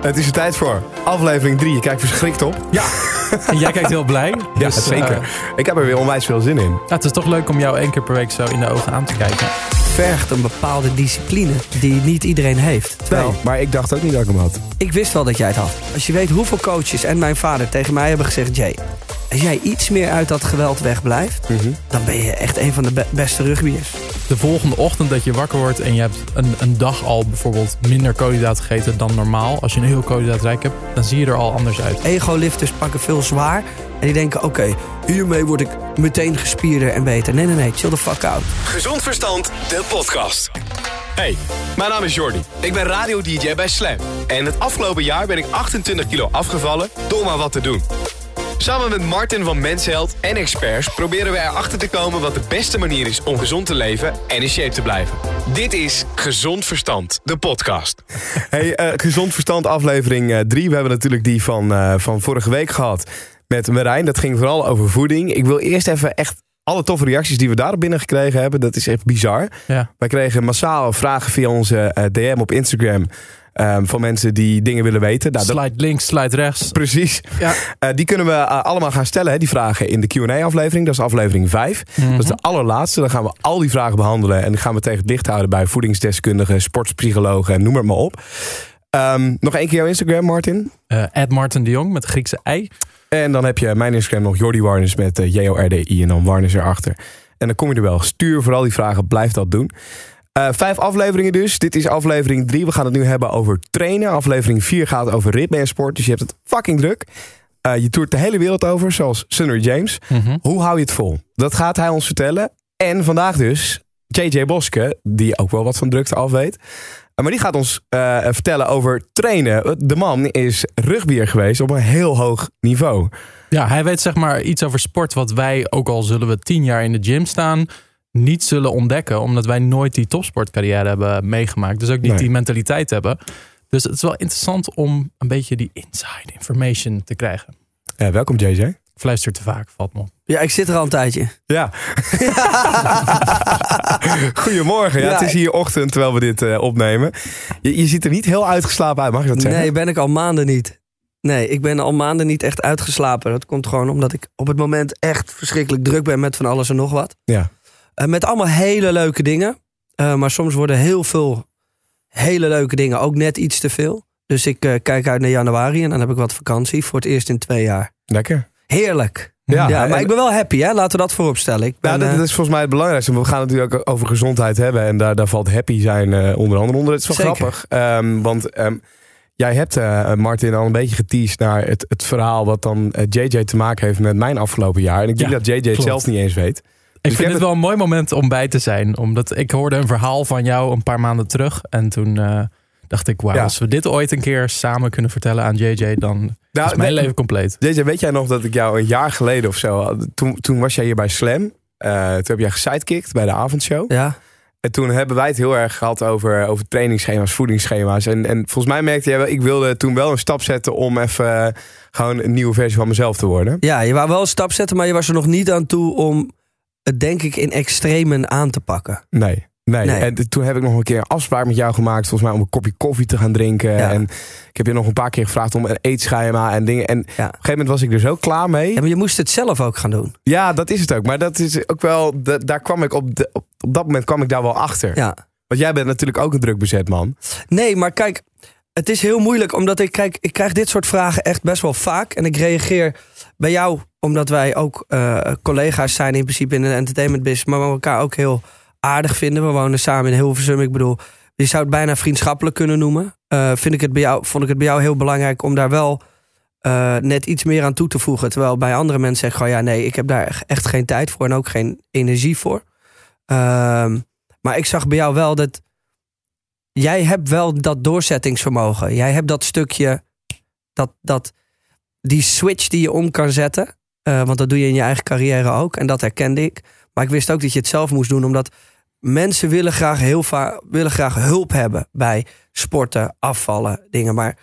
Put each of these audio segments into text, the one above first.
Het is er tijd voor aflevering 3. Je kijkt verschrikt op. Ja, en jij kijkt heel blij. Ja, Dus, zeker. eh, ik heb er weer onwijs veel zin in. ja, het is toch leuk om jou één keer per week zo in de ogen aan te kijken. vergt een bepaalde discipline die niet iedereen heeft. Terwijl, Nee, maar ik dacht ook niet dat ik hem had. ik wist wel dat jij het had. Als je weet hoeveel coaches en mijn vader tegen mij hebben gezegd... Jay, als jij iets meer uit dat geweld wegblijft... Mhm. dan ben je echt een van de be- beste rugbiers. De volgende ochtend dat je wakker wordt en je hebt een, een dag al bijvoorbeeld minder koolhydraten gegeten dan normaal. Als je een heel koolhydraatrijk hebt, dan zie je er al anders uit. Ego-lifters pakken veel zwaar... en die denken, oké, hiermee word ik meteen gespierder en beter. Nee, nee, nee, chill the fuck out. Gezond Verstand, de podcast. Hey, mijn naam is Jordi. Ik ben radio-dj bij Slam. En het afgelopen jaar ben ik 28 kilo afgevallen door maar wat te doen. Samen met Martin van Mensheld en experts proberen we erachter te komen wat de beste manier is om gezond te leven en in shape te blijven. Dit is Gezond Verstand, de podcast. Hey, eh, Gezond Verstand aflevering 3. We hebben natuurlijk die van, eh, van vorige week gehad met Marijn. Dat ging vooral over voeding. Ik wil eerst even echt alle toffe reacties die we daarop binnengekregen hebben. Dat is echt bizar. Ja. Wij kregen massaal vragen via onze eh, DM op Instagram... ehm, van mensen die dingen willen weten. Nou, dat- Slide links, slide rechts. Precies. Ja. Eh, die kunnen we eh, allemaal gaan stellen, hè, die vragen, in de Q&A-aflevering. Dat is aflevering 5. Dat is de allerlaatste. Dan gaan we al die vragen behandelen. En die gaan we tegen het licht houden bij voedingsdeskundigen, sportpsychologen en noem het maar op. Ehm, nog één keer jouw Instagram, Martin. Eh Ed Martin de Jong met de Griekse ei. En dan heb je mijn Instagram nog Jordi Warnes met eh, J-O-R-D-I en dan Warnes erachter. En dan kom je er wel. Stuur vooral die vragen, blijf dat doen. Eh, vijf afleveringen dus. Dit is aflevering 3. We gaan het nu hebben over trainen. Aflevering 4 gaat over ritme en sport. Dus je hebt het fucking druk. Eh, je toert de hele wereld over, zoals Sunner James. Hoe hou je het vol? Dat gaat hij ons vertellen. En vandaag dus JJ Boske, die ook wel wat van drukte af weet. Eh, Maar die gaat ons vertellen over trainen. De man is rugbier geweest op een heel hoog niveau. Ja, hij weet zeg maar iets over sport wat wij, ook al zullen we tien jaar in de gym staan, niet zullen ontdekken. Omdat wij nooit die topsportcarrière hebben meegemaakt. Dus ook niet Nee. die mentaliteit hebben. Dus het is wel interessant om een beetje die inside information te krijgen. Ja, welkom JJ. Fluister te vaak, valt me op. Ja, ik zit er al een tijdje. Ja. Goedemorgen. Ja, Ja, het is hier ochtend terwijl we dit eh, opnemen. Je, je ziet er niet heel uitgeslapen uit, mag ik dat zeggen? Nee, ben ik al maanden niet. Nee, ik ben al maanden niet echt uitgeslapen. Dat komt gewoon omdat ik op het moment echt verschrikkelijk druk ben met van alles en nog wat. Ja. Eh, met allemaal hele leuke dingen. Eh, maar soms worden heel veel hele leuke dingen ook net iets te veel. Dus ik eh, kijk uit naar januari en dan heb ik wat vakantie voor het eerst in twee jaar. Lekker. Heerlijk. Ja, Ja, maar ik ben wel happy, hè? Laten we dat voorop stellen. Ik ben, Nou, dat, dat is volgens mij het belangrijkste. We gaan het natuurlijk ook over gezondheid hebben. En daar, daar valt happy zijn onder andere onder. Het is wel Zeker. grappig. ehm, want ehm, jij hebt, Martin, al een beetje geteased naar het, het verhaal... wat dan JJ te maken heeft met mijn afgelopen jaar. En ik denk Ja, dat JJ het zelf niet eens weet. Ik heb vind het wel een mooi moment om bij te zijn. Omdat ik hoorde een verhaal van jou een paar maanden terug. En toen eh, dacht ik, wauw, Ja. als we dit ooit een keer samen kunnen vertellen aan JJ, dan Nou, is mijn nee, leven compleet. JJ, weet jij nog dat ik jou een jaar geleden of zo... Toen, toen was jij hier bij Slam. Eh, toen heb jij gesidekickt bij de avondshow. ja. En toen hebben wij het heel erg gehad over, over trainingsschema's, voedingsschema's. En, en volgens mij merkte jij wel, ik wilde toen wel een stap zetten om even gewoon een nieuwe versie van mezelf te worden. ja, je wou wel een stap zetten, maar je was er nog niet aan toe om het denk ik in extremen aan te pakken. Nee. Nee. Nee. En toen heb ik nog een keer een afspraak met jou gemaakt, volgens mij om een kopje koffie te gaan drinken. Ja. En ik heb je nog een paar keer gevraagd om een eetschema en dingen. En op Ja. een gegeven moment was ik er zo klaar mee. Ja, maar je moest het zelf ook gaan doen. Ja, dat is het ook. Maar dat is ook wel, da- daar kwam ik op, de, op, op dat moment kwam ik daar wel achter. Ja. Want jij bent natuurlijk ook een druk bezet man. Nee, maar kijk, het is heel moeilijk omdat ik kijk, ik krijg dit soort vragen echt best wel vaak en ik reageer bij jou omdat wij ook eh, collega's zijn in principe in de entertainment business, maar we elkaar ook heel aardig vinden. We wonen samen in Hilversum. Ik bedoel, je zou het bijna vriendschappelijk kunnen noemen. Eh, vind ik het bij jou, vond ik het bij jou heel belangrijk om daar wel eh, net iets meer aan toe te voegen. Terwijl bij andere mensen zeggen gewoon ja, nee, ik heb daar echt geen tijd voor en ook geen energie voor. Ehm, maar ik zag bij jou wel dat jij hebt wel dat doorzettingsvermogen. Jij hebt dat stukje, dat, dat, die switch die je om kan zetten. Eh, want dat doe je in je eigen carrière ook. En dat herkende ik. Maar ik wist ook dat je het zelf moest doen. Omdat mensen willen graag, heel willen graag hulp hebben bij sporten, afvallen, dingen. Maar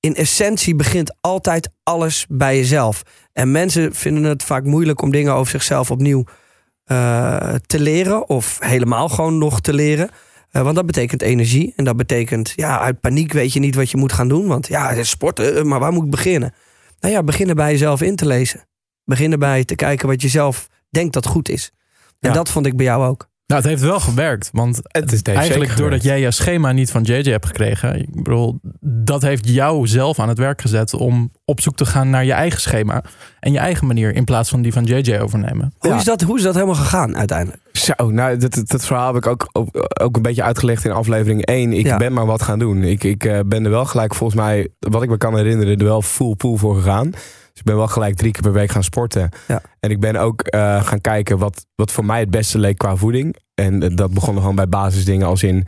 in essentie begint altijd alles bij jezelf. En mensen vinden het vaak moeilijk om dingen over zichzelf opnieuw eh, te leren. Of helemaal gewoon nog te leren. Eh, want dat betekent energie. En dat betekent, ja, uit paniek weet je niet wat je moet gaan doen. Want ja, sporten, maar waar moet ik beginnen? Nou ja, beginnen bij jezelf in te lezen. Beginnen bij te kijken wat je zelf denkt dat goed is. En Ja. dat vond ik bij jou ook. Nou, het heeft wel gewerkt. Want Het is eigenlijk doordat jij je schema niet van JJ hebt gekregen. Ik bedoel, dat heeft jou zelf aan het werk gezet om op zoek te gaan naar je eigen schema. En je eigen manier in plaats van die van JJ overnemen. Hoe, Ja. is dat, hoe is dat helemaal gegaan uiteindelijk? Zo, nou, dat, dat, dat verhaal heb ik ook, ook, ook een beetje uitgelegd in aflevering 1. Ik Ja. ben maar wat gaan doen. Ik, ik eh, ben er wel gelijk, volgens mij, wat ik me kan herinneren, er wel full pool voor gegaan. Dus ik ben wel gelijk drie keer per week gaan sporten. Ja. En ik ben ook eh, gaan kijken wat, wat voor mij het beste leek qua voeding. En eh, dat begon gewoon bij basisdingen als in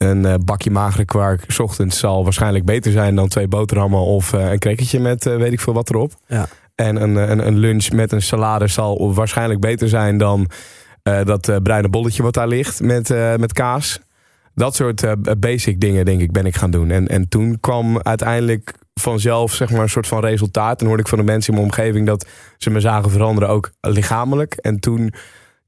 een eh, bakje magere kwark. 's ochtends zal waarschijnlijk beter zijn dan twee boterhammen of eh, een crackertje met eh, weet ik veel wat erop. Ja. En een, een, een lunch met een salade zal waarschijnlijk beter zijn dan dat bruine bolletje wat daar ligt met, met kaas. Dat soort basic dingen, denk ik, ben ik gaan doen. En, en toen kwam uiteindelijk vanzelf zeg maar, een soort van resultaat. En hoorde ik van de mensen in mijn omgeving dat ze me zagen veranderen, ook lichamelijk. En toen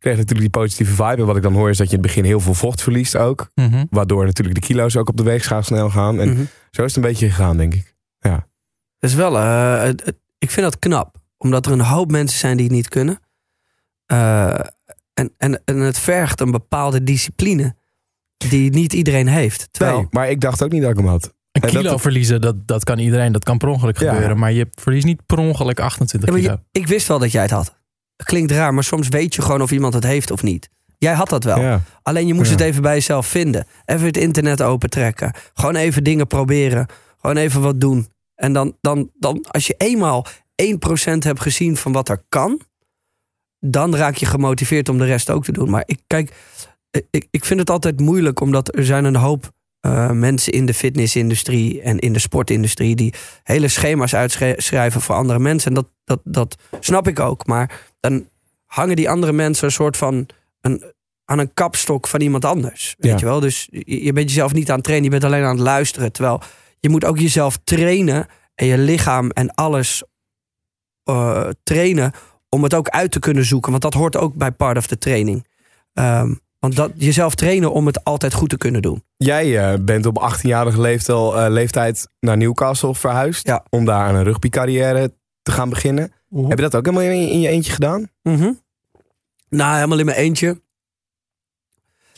kreeg natuurlijk die positieve vibe. En wat ik dan hoor is dat je in het begin heel veel vocht verliest ook. Mhm. Waardoor natuurlijk de kilo's ook op de weegschaal snel gaan. En Mhm. zo is het een beetje gegaan, denk ik. Dat is wel, eh, het- ik vind dat knap. Omdat er een hoop mensen zijn die het niet kunnen. Eh, en, en, en het vergt een bepaalde discipline. Die niet iedereen heeft. Terwijl, Nee, maar ik dacht ook niet dat ik hem had. Een En kilo dat- verliezen, dat, dat kan iedereen. Dat kan per ongeluk Ja. gebeuren. Maar je verliest niet per ongeluk 28 Ja, maar kilo. je- ik wist wel dat jij het had. Klinkt raar, maar soms weet je gewoon of iemand het heeft of niet. Jij had dat wel. Ja. Alleen je moest Ja. het even bij jezelf vinden. Even het internet opentrekken. Gewoon even dingen proberen. Gewoon even wat doen. En dan, dan, dan als je eenmaal 1% hebt gezien van wat er kan, dan raak je gemotiveerd om de rest ook te doen. Maar ik kijk, ik, ik vind het altijd moeilijk, omdat er zijn een hoop eh, mensen in de fitnessindustrie en in de sportindustrie die hele schema's uitschrijven voor andere mensen. En dat, dat, dat snap ik ook. Maar dan hangen die andere mensen een soort van een, aan een kapstok van iemand anders. Weet Ja. je wel? Dus je, je bent jezelf niet aan het trainen, je bent alleen aan het luisteren. Terwijl je moet ook jezelf trainen en je lichaam en alles eh, trainen om het ook uit te kunnen zoeken. Want dat hoort ook bij part of the training. Ehm, want dat, jezelf trainen om het altijd goed te kunnen doen. Jij eh, bent op 18-jarige leeftijd, eh, leeftijd naar Newcastle verhuisd. Ja. Om daar aan een rugbycarrière te gaan beginnen. Heb je dat ook helemaal in, in je eentje gedaan? Nou, helemaal in mijn eentje.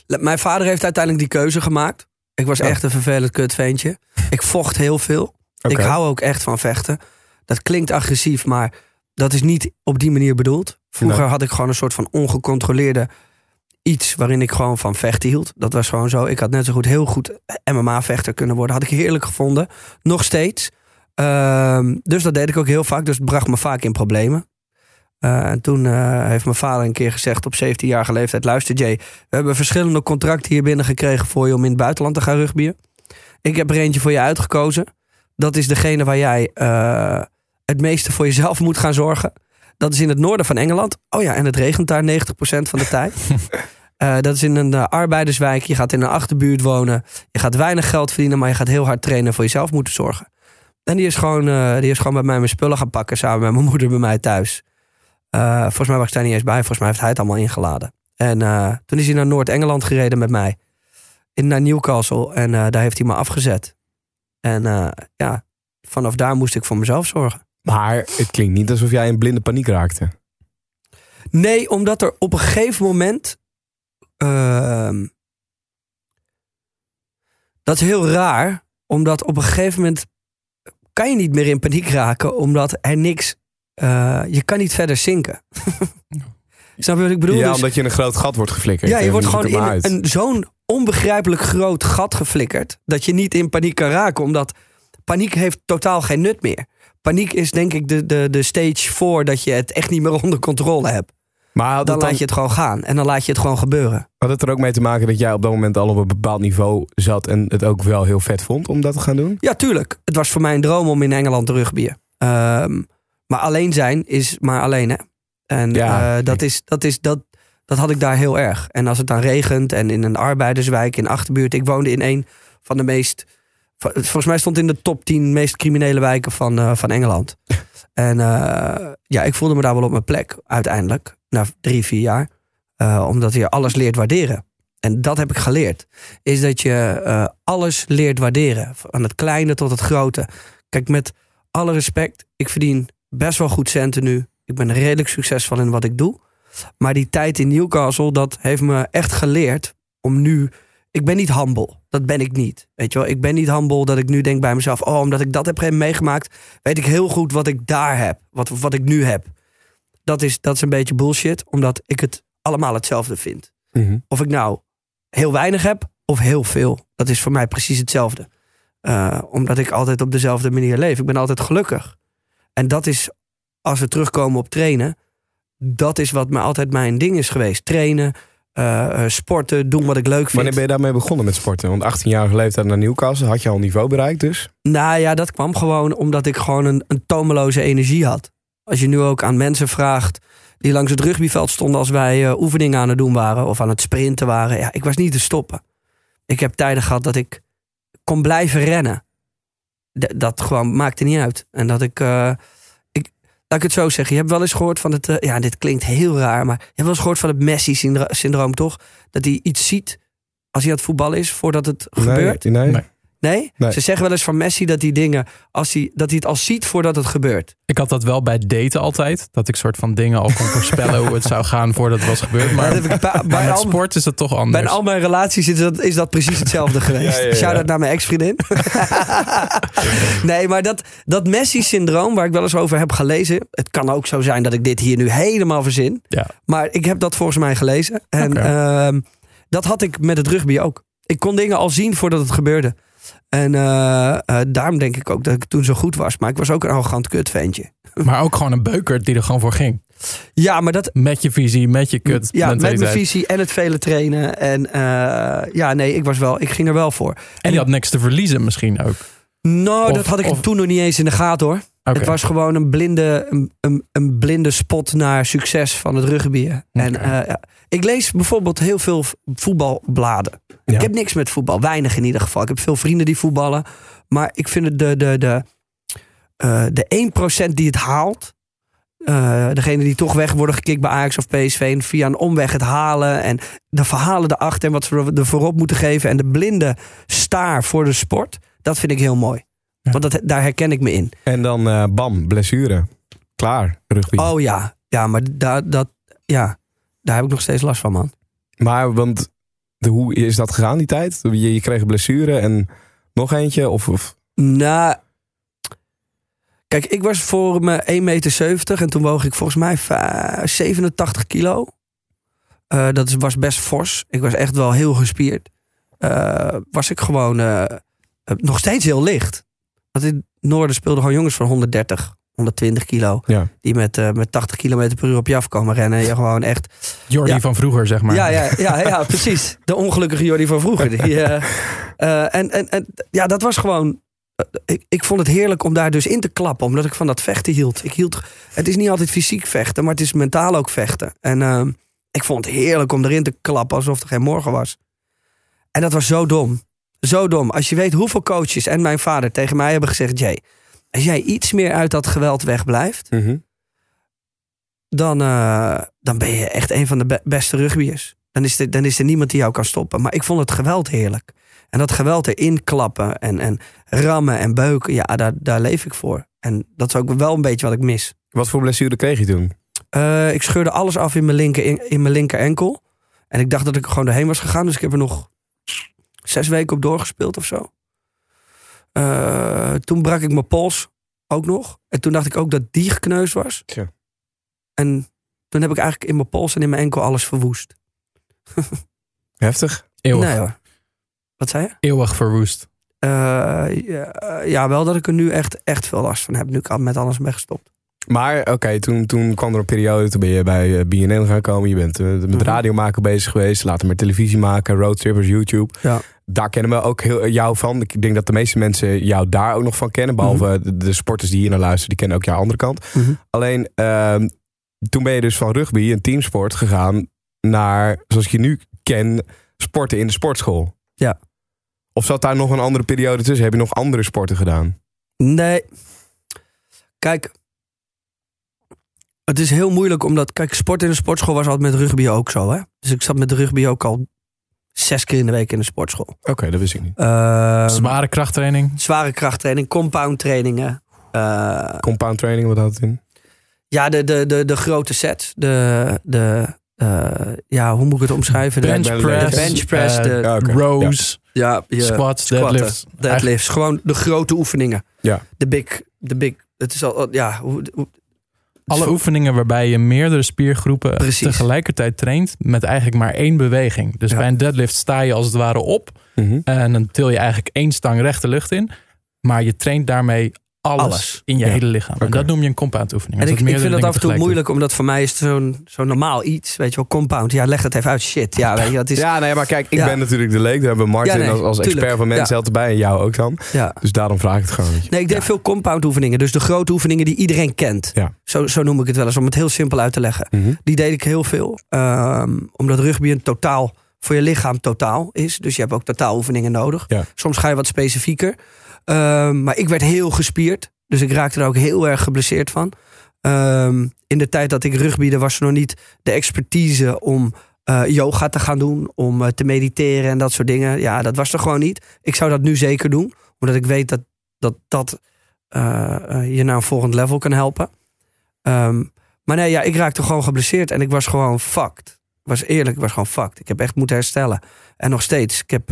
Mijn vader heeft uiteindelijk die keuze gemaakt. Ik was Ja. echt een vervelend kutventje. Ik vocht heel veel. Ik hou ook echt van vechten. Dat klinkt agressief, maar dat is niet op die manier bedoeld. Vroeger Nee. had ik gewoon een soort van ongecontroleerde iets waarin ik gewoon van vechten hield. Dat was gewoon zo. Ik had net zo goed heel goed MMA-vechter kunnen worden. Had ik heerlijk gevonden. Nog steeds. Ehm, dus dat deed ik ook heel vaak. Dus het bracht me vaak in problemen. Eh, en toen eh, heeft mijn vader een keer gezegd op 17-jarige leeftijd... luister Jay, we hebben verschillende contracten hier binnen gekregen... voor je om in het buitenland te gaan rugbyen. Ik heb er eentje voor je uitgekozen. Dat is degene waar jij eh, het meeste voor jezelf moet gaan zorgen. Dat is in het noorden van Engeland. Oh ja, en het regent daar 90% van de tijd. Eh, dat is in een eh, arbeiderswijk. Je gaat in een achterbuurt wonen. Je gaat weinig geld verdienen, maar je gaat heel hard trainen en voor jezelf moeten zorgen. En die is gewoon, eh, die is gewoon bij mij mijn spullen gaan pakken samen met mijn moeder bij mij thuis. Volgens mij was ik daar niet eens bij. Volgens mij heeft hij het allemaal ingeladen. En toen is hij naar Noord-Engeland gereden met mij. In, naar Newcastle. En daar heeft hij me afgezet. En ja, vanaf daar moest ik voor mezelf zorgen. Maar het klinkt niet alsof jij in blinde paniek raakte. Nee, omdat er op een gegeven moment. ehm, dat is heel raar, omdat op een gegeven moment kan je niet meer in paniek raken, omdat er niks. eh, je kan niet verder zinken. Snap je wat ik bedoel? ja, Dus- omdat je in een groot gat wordt geflikkerd. ja, je wordt gewoon in uit. een, zo'n onbegrijpelijk groot gat geflikkerd. dat je niet in paniek kan raken, omdat paniek heeft totaal geen nut meer. Paniek is denk ik de, de, de stage voor dat je het echt niet meer onder controle hebt. Maar Dan laat je het gewoon gaan en dan laat je het gewoon gebeuren. had het er ook mee te maken dat jij op dat moment al op een bepaald niveau zat en het ook wel heel vet vond om dat te gaan doen? Ja, tuurlijk. Het was voor mij een droom om in Engeland te rugbyen. Ehm, maar alleen zijn is maar alleen, hè. En Ja, eh, dat, is, dat, is, dat, dat had ik daar heel erg. En als het dan regent en in een arbeiderswijk in Achterbuurt. Ik woonde in een van de meest... Volgens mij stond in de top 10 meest criminele wijken van, eh, van Engeland. En eh, ja, ik voelde me daar wel op mijn plek uiteindelijk. Na drie, vier jaar. Eh, omdat je alles leert waarderen. en dat heb ik geleerd, is dat je alles leert waarderen. Van het kleine tot het grote. Kijk, met alle respect, ik verdien best wel goed centen nu. Ik ben redelijk succesvol in wat ik doe. Maar die tijd in Newcastle, dat heeft me echt geleerd om nu. Ik ben niet humble. Dat ben ik niet. Weet je wel, ik ben niet humble dat ik nu denk bij mezelf: oh, omdat ik dat heb meegemaakt, weet ik heel goed wat ik daar heb. Wat, wat ik nu heb. Dat is, dat is een beetje bullshit, omdat ik het allemaal hetzelfde vind. Mhm. Of ik nou heel weinig heb of heel veel. Dat is voor mij precies hetzelfde. Uh, omdat ik altijd op dezelfde manier leef. Ik ben altijd gelukkig. En dat is, als we terugkomen op trainen, dat is wat me altijd mijn ding is geweest. Trainen, uh, sporten, doen wat ik leuk vind. Wanneer ben je daarmee begonnen met sporten? Want 18-jarige leeftijd naar Newcastle, had je al niveau bereikt dus? Nou ja, dat kwam gewoon omdat ik gewoon een, een tomeloze energie had. Als je nu ook aan mensen vraagt die langs het rugbyveld stonden als wij uh, oefeningen aan het doen waren of aan het sprinten waren. Ja, ik was niet te stoppen. Ik heb tijden gehad dat ik kon blijven rennen. D dat gewoon maakte niet uit. En dat ik, uh, ik, laat ik het zo zeggen. Je hebt wel eens gehoord van het, uh, ja, dit klinkt heel raar, maar je hebt wel eens gehoord van het Messi-syndroom, toch? Dat hij iets ziet als hij aan het voetballen is voordat het Nee, gebeurt. nee. Nee. Nee? Nee. Ze zeggen wel eens van Messi dat die dingen, als hij, dat hij het al ziet voordat het gebeurt. Ik had dat wel bij daten altijd. Dat ik soort van dingen al kon voorspellen hoe het zou gaan voordat het was gebeurd. Maar, dat heb ik bij, al, sport is dat toch anders. bij al mijn relaties is dat, is dat precies hetzelfde geweest. Ja, ja, ja. Shout-out naar mijn ex-vriendin. nee, maar dat, dat Messi-syndroom waar ik wel eens over heb gelezen. Het kan ook zo zijn dat ik dit hier nu helemaal verzin. Ja. Maar ik heb dat volgens mij gelezen. En ehm, dat had ik met het rugby ook. Ik kon dingen al zien voordat het gebeurde. En eh, eh, daarom denk ik ook dat ik toen zo goed was. Maar ik was ook een arrogant kutventje. Maar ook gewoon een beukert die er gewoon voor ging. Ja, maar dat, Met je visie, met je kut. ja, met mijn visie en het vele trainen. En eh, ja, nee, ik was wel, ik ging er wel voor. En die had niks te verliezen misschien ook. Nou, Of- dat had ik of- toen nog niet eens in de gaten hoor. Het was gewoon een blinde, een, een, een blinde spot naar succes van het rugby. En ik lees bijvoorbeeld heel veel voetbalbladen. Ik heb niks met voetbal, weinig in ieder geval. Ik heb veel vrienden die voetballen. Maar ik vind het de, de, de, eh, de 1% die het haalt. eh degene die toch weg worden gekikt bij Ajax of PSV. En via een omweg het halen. En de verhalen erachter en wat ze er voorop moeten geven. En de blinde staar voor de sport. Dat vind ik heel mooi. Ja. Want dat, daar herken ik me in. En dan eh, bam, blessure. Klaar, rugby. Oh ja, ja maar daar, dat, ja, daar heb ik nog steeds last van, man. Maar want, hoe is dat gegaan die tijd? Je, kreeg blessure en nog eentje? Of, of Nou, kijk, ik was voor me 1,70 meter en toen woog ik volgens mij va- 87 kilo. Eh, dat was best fors. Ik was echt wel heel gespierd. Eh, was ik gewoon eh, nog steeds heel licht. Want in het noorden speelden gewoon jongens van 130, 120 kilo. Ja. Die met, eh, met 80 km per uur op je afkomen rennen. Je gewoon echt Jordi Ja. van vroeger, zeg maar. Ja, ja, ja, ja, precies. De ongelukkige Jordi van vroeger. Die, eh, eh, en, en, en ja, dat was gewoon. Ik, ik vond het heerlijk om daar dus in te klappen, omdat ik van dat vechten hield. Ik hield het is niet altijd fysiek vechten, maar het is mentaal ook vechten. En eh, ik vond het heerlijk om erin te klappen alsof er geen morgen was. En dat was zo dom. Zo dom. Als je weet hoeveel coaches en mijn vader tegen mij hebben gezegd: Jay, als jij iets meer uit dat geweld wegblijft, Mhm. dan, eh, dan ben je echt een van de be- beste rugbyers. Dan is, er, dan is er niemand die jou kan stoppen. Maar ik vond het geweld heerlijk. En dat geweld erin klappen en, en rammen en beuken, ja, daar, daar leef ik voor. En dat is ook wel een beetje wat ik mis. Wat voor blessure kreeg je toen? Eh, ik scheurde alles af in mijn, linker, in, in mijn linker enkel. En ik dacht dat ik er gewoon doorheen was gegaan. Dus ik heb er nog zes weken op doorgespeeld of zo. Eh, toen brak ik mijn pols ook nog. En toen dacht ik ook dat die gekneusd was. Tja. En toen heb ik eigenlijk in mijn pols en in mijn enkel alles verwoest. Heftig. Eeuwig, Nee hoor. Wat zei je? eeuwig verwoest. Eh, ja, ja, wel dat ik er nu echt, echt veel last van heb. Nu ik al met alles ben gestopt. Maar oké, toen, toen kwam er een periode, toen ben je bij BNN gaan komen. Je bent met Mhm. radio maken bezig geweest. Later met televisie maken, roadtrippers, YouTube. Ja. Daar kennen we ook heel, jou van. Ik denk dat de meeste mensen jou daar ook nog van kennen. Behalve Mhm. de, de sporters die hier naar luisteren, die kennen ook jouw andere kant. Alleen, ehm, toen ben je dus van rugby, een teamsport, gegaan naar, zoals ik je nu ken, sporten in de sportschool. Ja. Of zat daar nog een andere periode tussen? Heb je nog andere sporten gedaan? Nee. Kijk. Het is heel moeilijk omdat... Kijk, sport in de sportschool was altijd met rugby ook zo. Hè? Dus ik zat met de rugby ook al zes keer in de week in de sportschool. Oké, dat wist ik niet. Ehm, Zware krachttraining. zware krachttraining, compound trainingen. Eh, Compound training, wat houdt het in? ja, de, de, de, de grote sets. De, de, eh, ja, hoe moet ik het omschrijven? De- Bench ben- press. de bench press, eh, de Ja, rows. ja, je Squats, deadlifts. deadlifts. Gewoon de grote oefeningen. Ja. De big, de big. Het is al, ja, hoe, hoe- Alle oefeningen waarbij je meerdere spiergroepen Precies. tegelijkertijd traint met eigenlijk maar één beweging. Dus Ja. bij een deadlift sta je als het ware op Mhm. en dan til je eigenlijk één stang rechte lucht in. Maar je traint daarmee alles, Alles. in je Ja. hele lichaam. En dat noem je een compound oefening. En ik, ik vind dat af en toe moeilijk, omdat voor mij is het zo'n zo normaal iets. Weet je wel, compound. Ja, leg het even uit. Shit. Ja, weet je, dat is, ja. Ja, nee, maar kijk, ik Ja. ben natuurlijk de leek. Daar hebben we Martin Ja, nee, als, als expert van mensen Ja. zelf erbij en jou ook dan. Dus daarom vraag ik het gewoon. Nee, ik deed veel compound oefeningen. Dus de grote oefeningen die iedereen kent. Ja. Zo, zo noem ik het wel eens, om het heel simpel uit te leggen. Mhm. Die deed ik heel veel. Ehm, omdat rugby een totaal voor je lichaam totaal is. Dus je hebt ook totaal oefeningen nodig. Ja. Soms ga je wat specifieker. Ehm, maar ik werd heel gespierd. Dus ik raakte er ook heel erg geblesseerd van. Ehm, in de tijd dat ik rugbyde was er nog niet de expertise om eh, yoga te gaan doen. Om eh, te mediteren en dat soort dingen. Ja, dat was er gewoon niet. Ik zou dat nu zeker doen. Omdat ik weet dat dat, dat eh, je naar een volgend level kan helpen. Ehm, maar nee, ja, ik raakte gewoon geblesseerd en ik was gewoon fucked. Was eerlijk, ik was gewoon fucked. Ik heb echt moeten herstellen. En nog steeds. Ik, heb,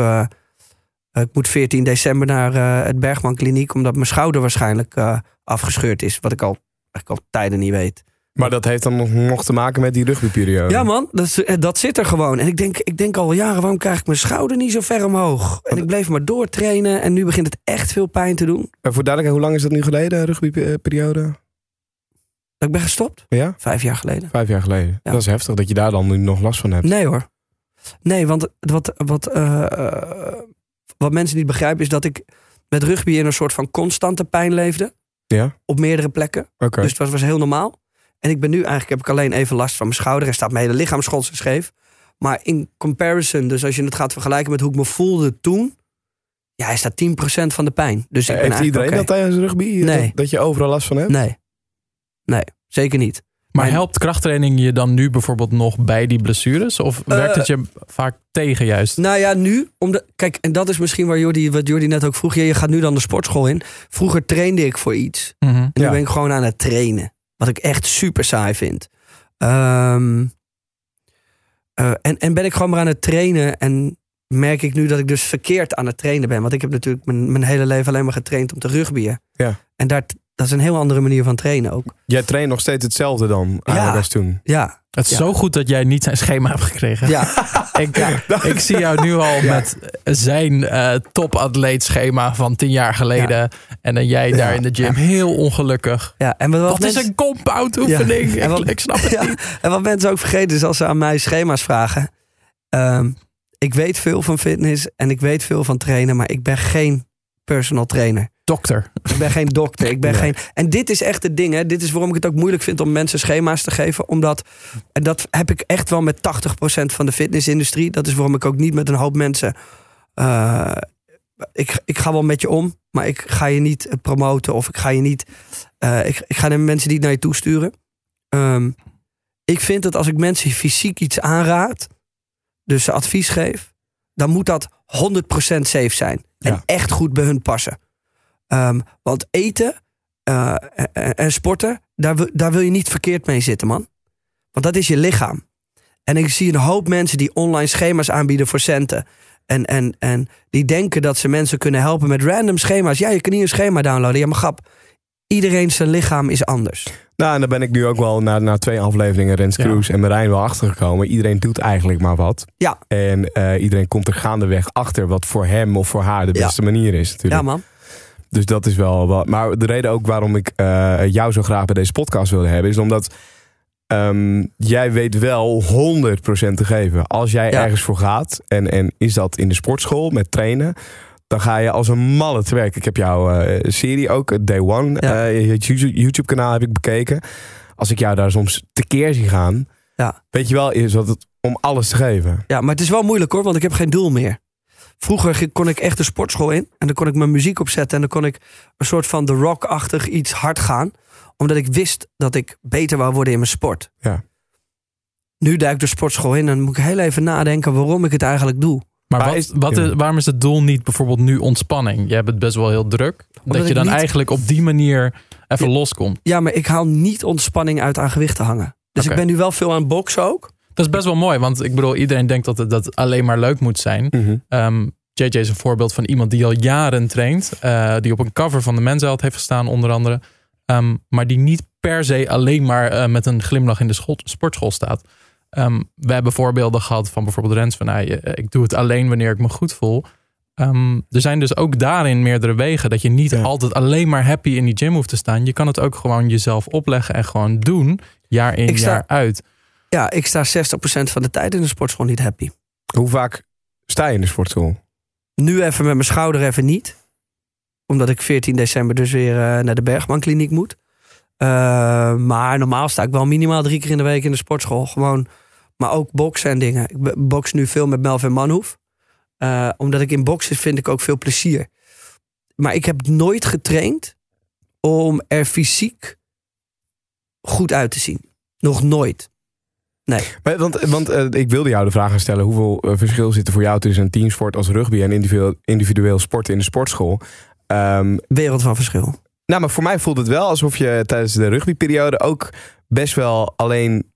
ik moet 14 december naar eh, het Bergman Kliniek, omdat mijn schouder waarschijnlijk eh, afgescheurd is. Wat ik al, eigenlijk al tijden niet weet. Maar dat heeft dan nog, te maken met die rugbyperiode. Ja, man, dat, eh, dat zit er gewoon. En ik denk, ik denk al jaren, waarom krijg ik mijn schouder niet zo ver omhoog? En ik bleef maar doortrainen en nu begint het echt veel pijn te doen. Maar voor duidelijkheid, hoe lang is dat nu geleden, rugbyperiode? Dat ik ben gestopt, Ja? vijf jaar geleden. Vijf jaar geleden. Ja. Dat is heftig dat je daar dan nu nog last van hebt. Nee hoor. Nee, want wat, wat, eh, eh, wat mensen niet begrijpen is dat ik met rugby in een soort van constante pijn leefde. Ja? Op meerdere plekken. Dus het was, was heel normaal. En ik ben nu eigenlijk, heb ik alleen even last van mijn schouder. En staat mijn hele lichaam schots en scheef. Maar in comparison, dus als je het gaat vergelijken met hoe ik me voelde toen. Ja, hij staat 10% van de pijn. Dus ik ben Heeft iedereen oké. dat tijdens rugby? Nee. Dat, dat je overal last van hebt? Nee. Nee, zeker niet. Maar helpt krachttraining je dan nu bijvoorbeeld nog bij die blessures? Of werkt het je vaak tegen juist? Nou ja, nu. Omdat, kijk, en dat is misschien waar Jordi, wat Jordi net ook vroeg. Ja, je gaat nu dan de sportschool in. Vroeger trainde ik voor iets. Mhm. En nu Ja. ben ik gewoon aan het trainen. Wat ik echt super saai vind. Ehm, eh, en, en ben ik gewoon maar aan het trainen. En merk ik nu dat ik dus verkeerd aan het trainen ben. Want ik heb natuurlijk mijn, mijn hele leven alleen maar getraind om te rugbyen. Ja. En daar, dat is een heel andere manier van trainen ook. Jij traint nog steeds hetzelfde dan eigenlijk Ja. als toen. Ja, Het is Ja. zo goed dat jij niet zijn schema hebt gekregen. ja. Ik, ik zie jou nu al met zijn eh topatleet schema van tien jaar geleden. En dan jij daar Ja. in de gym heel ongelukkig. ja. En wat Wat is een compound oefening? Ja. En wat- Ik, ik snap het Ja, niet. en wat mensen ook vergeten is als ze aan mij schema's vragen. Ehm, ik weet veel van fitness en ik weet veel van trainen, maar ik ben geen personal trainer. Dokter. Ik ben geen dokter. Ik ben Nee. geen. En dit is echt het ding. Hè. Dit is waarom ik het ook moeilijk vind om mensen schema's te geven. Omdat, en dat heb ik echt wel met 80% van de fitnessindustrie. Dat is waarom ik ook niet met een hoop mensen. eh, ik, ik ga wel met je om, maar ik ga je niet eh, promoten of ik ga je niet. eh, ik, ik ga de mensen niet naar je toe sturen. Ehm, ik vind dat als ik mensen fysiek iets aanraad, dus ze advies geef, dan moet dat 100% safe zijn. En Ja. echt goed bij hun passen. Ehm, want eten eh, en, en sporten, daar, wil- daar wil je niet verkeerd mee zitten, man. Want dat is je lichaam. En ik zie een hoop mensen die online schema's aanbieden voor centen. En, en, en die denken dat ze mensen kunnen helpen met random schema's. Ja, je kan hier een schema downloaden. Ja, maar grap. Iedereen zijn lichaam is anders. Nou, en daar ben ik nu ook wel na, na twee afleveringen Rens Ja. Kroes en Marijn wel achtergekomen. Iedereen doet eigenlijk maar wat. Ja. En eh, iedereen komt er gaandeweg achter wat voor hem of voor haar de Ja. beste manier is natuurlijk. Ja, man. Dus dat is wel wat. Maar de reden ook waarom ik eh, jou zo graag bij deze podcast wilde hebben, is omdat ehm, jij weet wel 100% te geven. Als jij Ja. ergens voor gaat, en, en is dat in de sportschool met trainen, dan ga je als een malle te werk. Ik heb jouw eh, serie ook, Day One, Ja. eh, YouTube-kanaal heb ik bekeken. Als ik jou daar soms tekeer zie gaan, Ja. weet je wel, is dat het om alles te geven. Ja, maar het is wel moeilijk hoor, want ik heb geen doel meer. Vroeger kon ik echt de sportschool in en dan kon ik mijn muziek opzetten en dan kon ik een soort van The Rock-achtig iets hard gaan, omdat ik wist dat ik beter wou worden in mijn sport. Ja. Nu duik ik de sportschool in en dan moet ik heel even nadenken waarom ik het eigenlijk doe. Maar, Maar wat, is- wat ja. is, waarom is het doel niet bijvoorbeeld nu ontspanning? Je hebt het best wel heel druk. dat ik je dan niet- eigenlijk op die manier even Ja. loskomt. Ja, maar ik haal niet ontspanning uit aan gewicht te hangen. Dus ik ben nu wel veel aan het boksen ook. Dat is best wel mooi, want ik bedoel, iedereen denkt dat het dat alleen maar leuk moet zijn. Mhm. Ehm, JJ is een voorbeeld van iemand die al jaren traint. eh, die op een cover van de Men's Health heeft gestaan, onder andere. Ehm, maar die niet per se alleen maar eh, met een glimlach in de school, sportschool staat. Ehm, we hebben voorbeelden gehad van bijvoorbeeld Rens van... "Hey, eh, ik doe het alleen wanneer ik me goed voel. Er zijn dus ook daarin meerdere wegen. Dat je niet Ja. altijd alleen maar happy in die gym hoeft te staan. Je kan het ook gewoon jezelf opleggen en gewoon doen. Jaar in, sta- jaar uit. Ja, ik sta 60% van de tijd in de sportschool niet happy. Hoe vaak sta je in de sportschool? Nu even met mijn schouder even niet. Omdat ik 14 december dus weer eh, naar de Bergmankliniek moet. Eh, maar normaal sta ik wel minimaal drie keer in de week in de sportschool. Gewoon, maar ook boksen en dingen. Ik box nu veel met Melvin Manhoef. Eh, omdat ik in boksen vind ik ook veel plezier. Maar ik heb nooit getraind om er fysiek goed uit te zien. Nog nooit. Maar, want want eh, ik wilde jou de vraag gaan stellen: hoeveel eh, verschil zit er voor jou tussen een teamsport als rugby en individueel, individueel sporten in de sportschool? Ehm, Wereld van verschil. nou, maar voor mij voelt het wel alsof je tijdens de rugbyperiode ook best wel alleen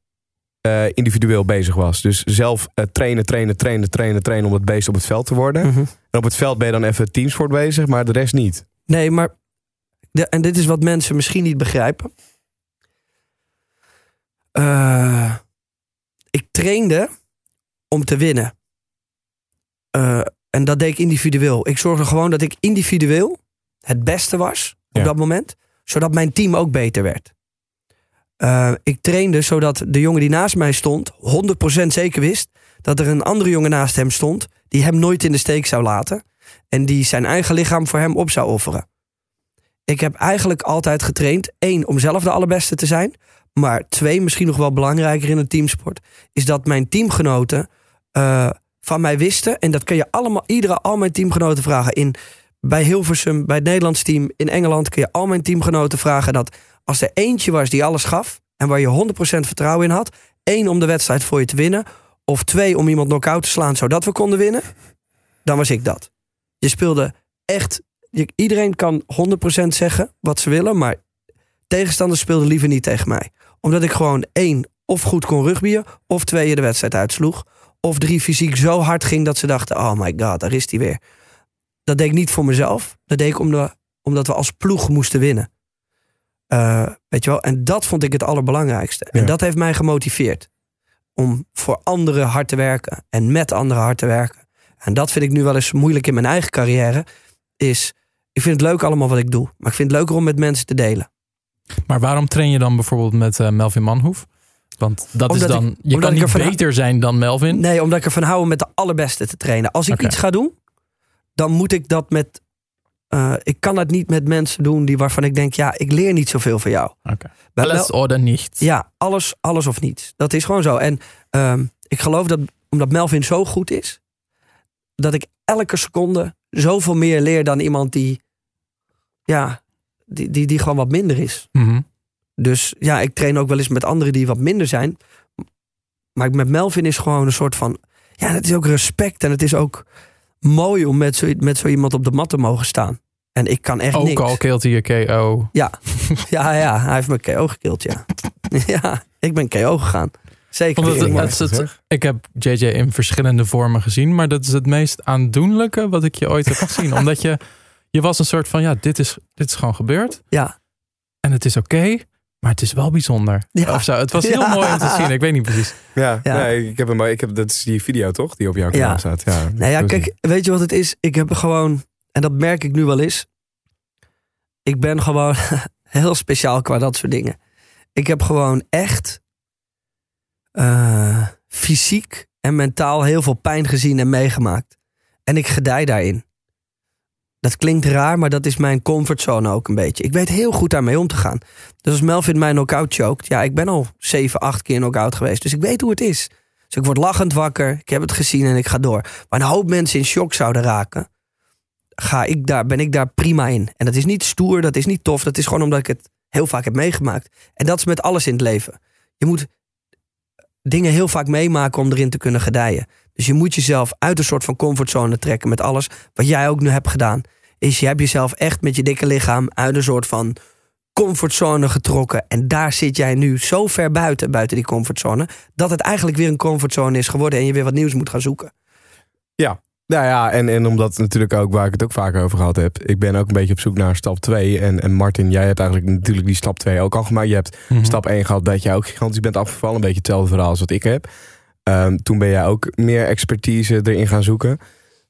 eh, individueel bezig was. Dus zelf trainen, trainen, trainen, trainen, trainen om het beest op het veld te worden. Mhm. En op het veld ben je dan even teamsport bezig, maar de rest niet. Nee, maar. De, en dit is wat mensen misschien niet begrijpen. Eh, ik trainde om te winnen. Eh, en dat deed ik individueel. Ik zorgde gewoon dat ik individueel het beste was op Ja. dat moment. Zodat mijn team ook beter werd. Eh, ik trainde zodat de jongen die naast mij stond 100% zeker wist dat er een andere jongen naast hem stond die hem nooit in de steek zou laten en die zijn eigen lichaam voor hem op zou offeren. Ik heb eigenlijk altijd getraind, één, om zelf de allerbeste te zijn, maar twee, misschien nog wel belangrijker in een teamsport, is dat mijn teamgenoten eh, van mij wisten, en dat kun je allemaal, iedere, al mijn teamgenoten vragen, in, bij Hilversum, bij het Nederlands team, in Engeland kun je al mijn teamgenoten vragen dat als er eentje was die alles gaf en waar je 100% vertrouwen in had, één, om de wedstrijd voor je te winnen, of twee, om iemand knock-out te slaan zodat we konden winnen, dan was ik dat. Je speelde echt. iedereen kan 100% zeggen wat ze willen, maar tegenstanders speelden liever niet tegen mij. Omdat ik gewoon één, of goed kon rugbyen, of twee, je de wedstrijd uitsloeg. Of drie, fysiek zo hard ging dat ze dachten: oh my god, daar is hij weer. Dat deed ik niet voor mezelf. Dat deed ik omdat, omdat we als ploeg moesten winnen. Eh, weet je wel? En dat vond ik het allerbelangrijkste. Ja. En dat heeft mij gemotiveerd. Om voor anderen hard te werken. En met anderen hard te werken. En dat vind ik nu wel eens moeilijk in mijn eigen carrière. Is, ik vind het leuk allemaal wat ik doe. Maar ik vind het leuker om met mensen te delen. Maar waarom train je dan bijvoorbeeld met eh, Melvin Manhoef? Want dat Omdat is dan, ik- je kan niet beter zijn dan Melvin. Nee, omdat ik ervan hou om met de allerbeste te trainen. Als ik iets ga doen, dan moet ik dat met... eh, ik kan dat niet met mensen doen die waarvan ik denk... ja, ik leer niet zoveel van jou. Bij Alles Mel- oder niet. Ja, alles, alles of niets. Dat is gewoon zo. En ehm, ik geloof dat omdat Melvin zo goed is, dat ik elke seconde zoveel meer leer dan iemand die, ja, die, die, die gewoon wat minder is. Mhm. Dus ja, ik train ook wel eens met anderen die wat minder zijn. Maar met Melvin is gewoon een soort van, ja, het is ook respect en het is ook mooi om met zo, met zo iemand op de mat te mogen staan. En ik kan echt Ook niks. al keelt hij je KO. Ja, ja, ja, hij heeft me KO gekild, ja. ja, ik ben KO gegaan. Zeker. Want het- het- ik heb JJ in verschillende vormen gezien, maar dat is het meest aandoenlijke wat ik je ooit heb gezien. Omdat je, je was een soort van, ja, dit is, dit is gewoon gebeurd Ja, en het is oké, maar het is wel bijzonder. Ja. Of zo. Het was heel Ja. mooi om te zien, ik weet niet precies. Ja, Ja. Nee, ik heb hem, ik heb, dat is die video toch, die op jouw kanaal Ja. staat. Ja, nou ja, kijk, weet je wat het is? Ik heb gewoon, en dat merk ik nu wel eens. Ik ben gewoon heel speciaal qua dat soort dingen. Ik heb gewoon echt eh, fysiek en mentaal heel veel pijn gezien en meegemaakt. En ik gedij daarin. Dat klinkt raar, maar dat is mijn comfortzone ook een beetje. Ik weet heel goed daarmee om te gaan. Dus als Melvin mij knock-out choked... Ja, ik ben al zeven, acht keer knock-out geweest. Dus ik weet hoe het is. Dus ik word lachend wakker. Ik heb het gezien en ik ga door. Maar een hoop mensen in shock zouden raken... Ga ik daar, ben ik daar prima in. En dat is niet stoer, dat is niet tof. Dat is gewoon omdat ik het heel vaak heb meegemaakt. En dat is met alles in het leven. Je moet dingen heel vaak meemaken om erin te kunnen gedijen. Dus je moet jezelf uit een soort van comfortzone trekken met alles wat jij ook nu hebt gedaan. Is je hebt jezelf echt met je dikke lichaam uit een soort van comfortzone getrokken. En daar zit jij nu zo ver buiten, buiten die comfortzone, dat het eigenlijk weer een comfortzone is geworden en je weer wat nieuws moet gaan zoeken. Ja, nou ja, en, en omdat natuurlijk ook waar ik het ook vaker over gehad heb. Ik ben ook een beetje op zoek naar stap 2. En, en Martin, jij hebt eigenlijk natuurlijk die stap 2 ook al gemaakt. Je hebt Mhm. stap 1 gehad dat jij ook gigantisch bent afgevallen. Een beetje hetzelfde verhaal als wat ik heb. Ehm, toen ben jij ook meer expertise erin gaan zoeken.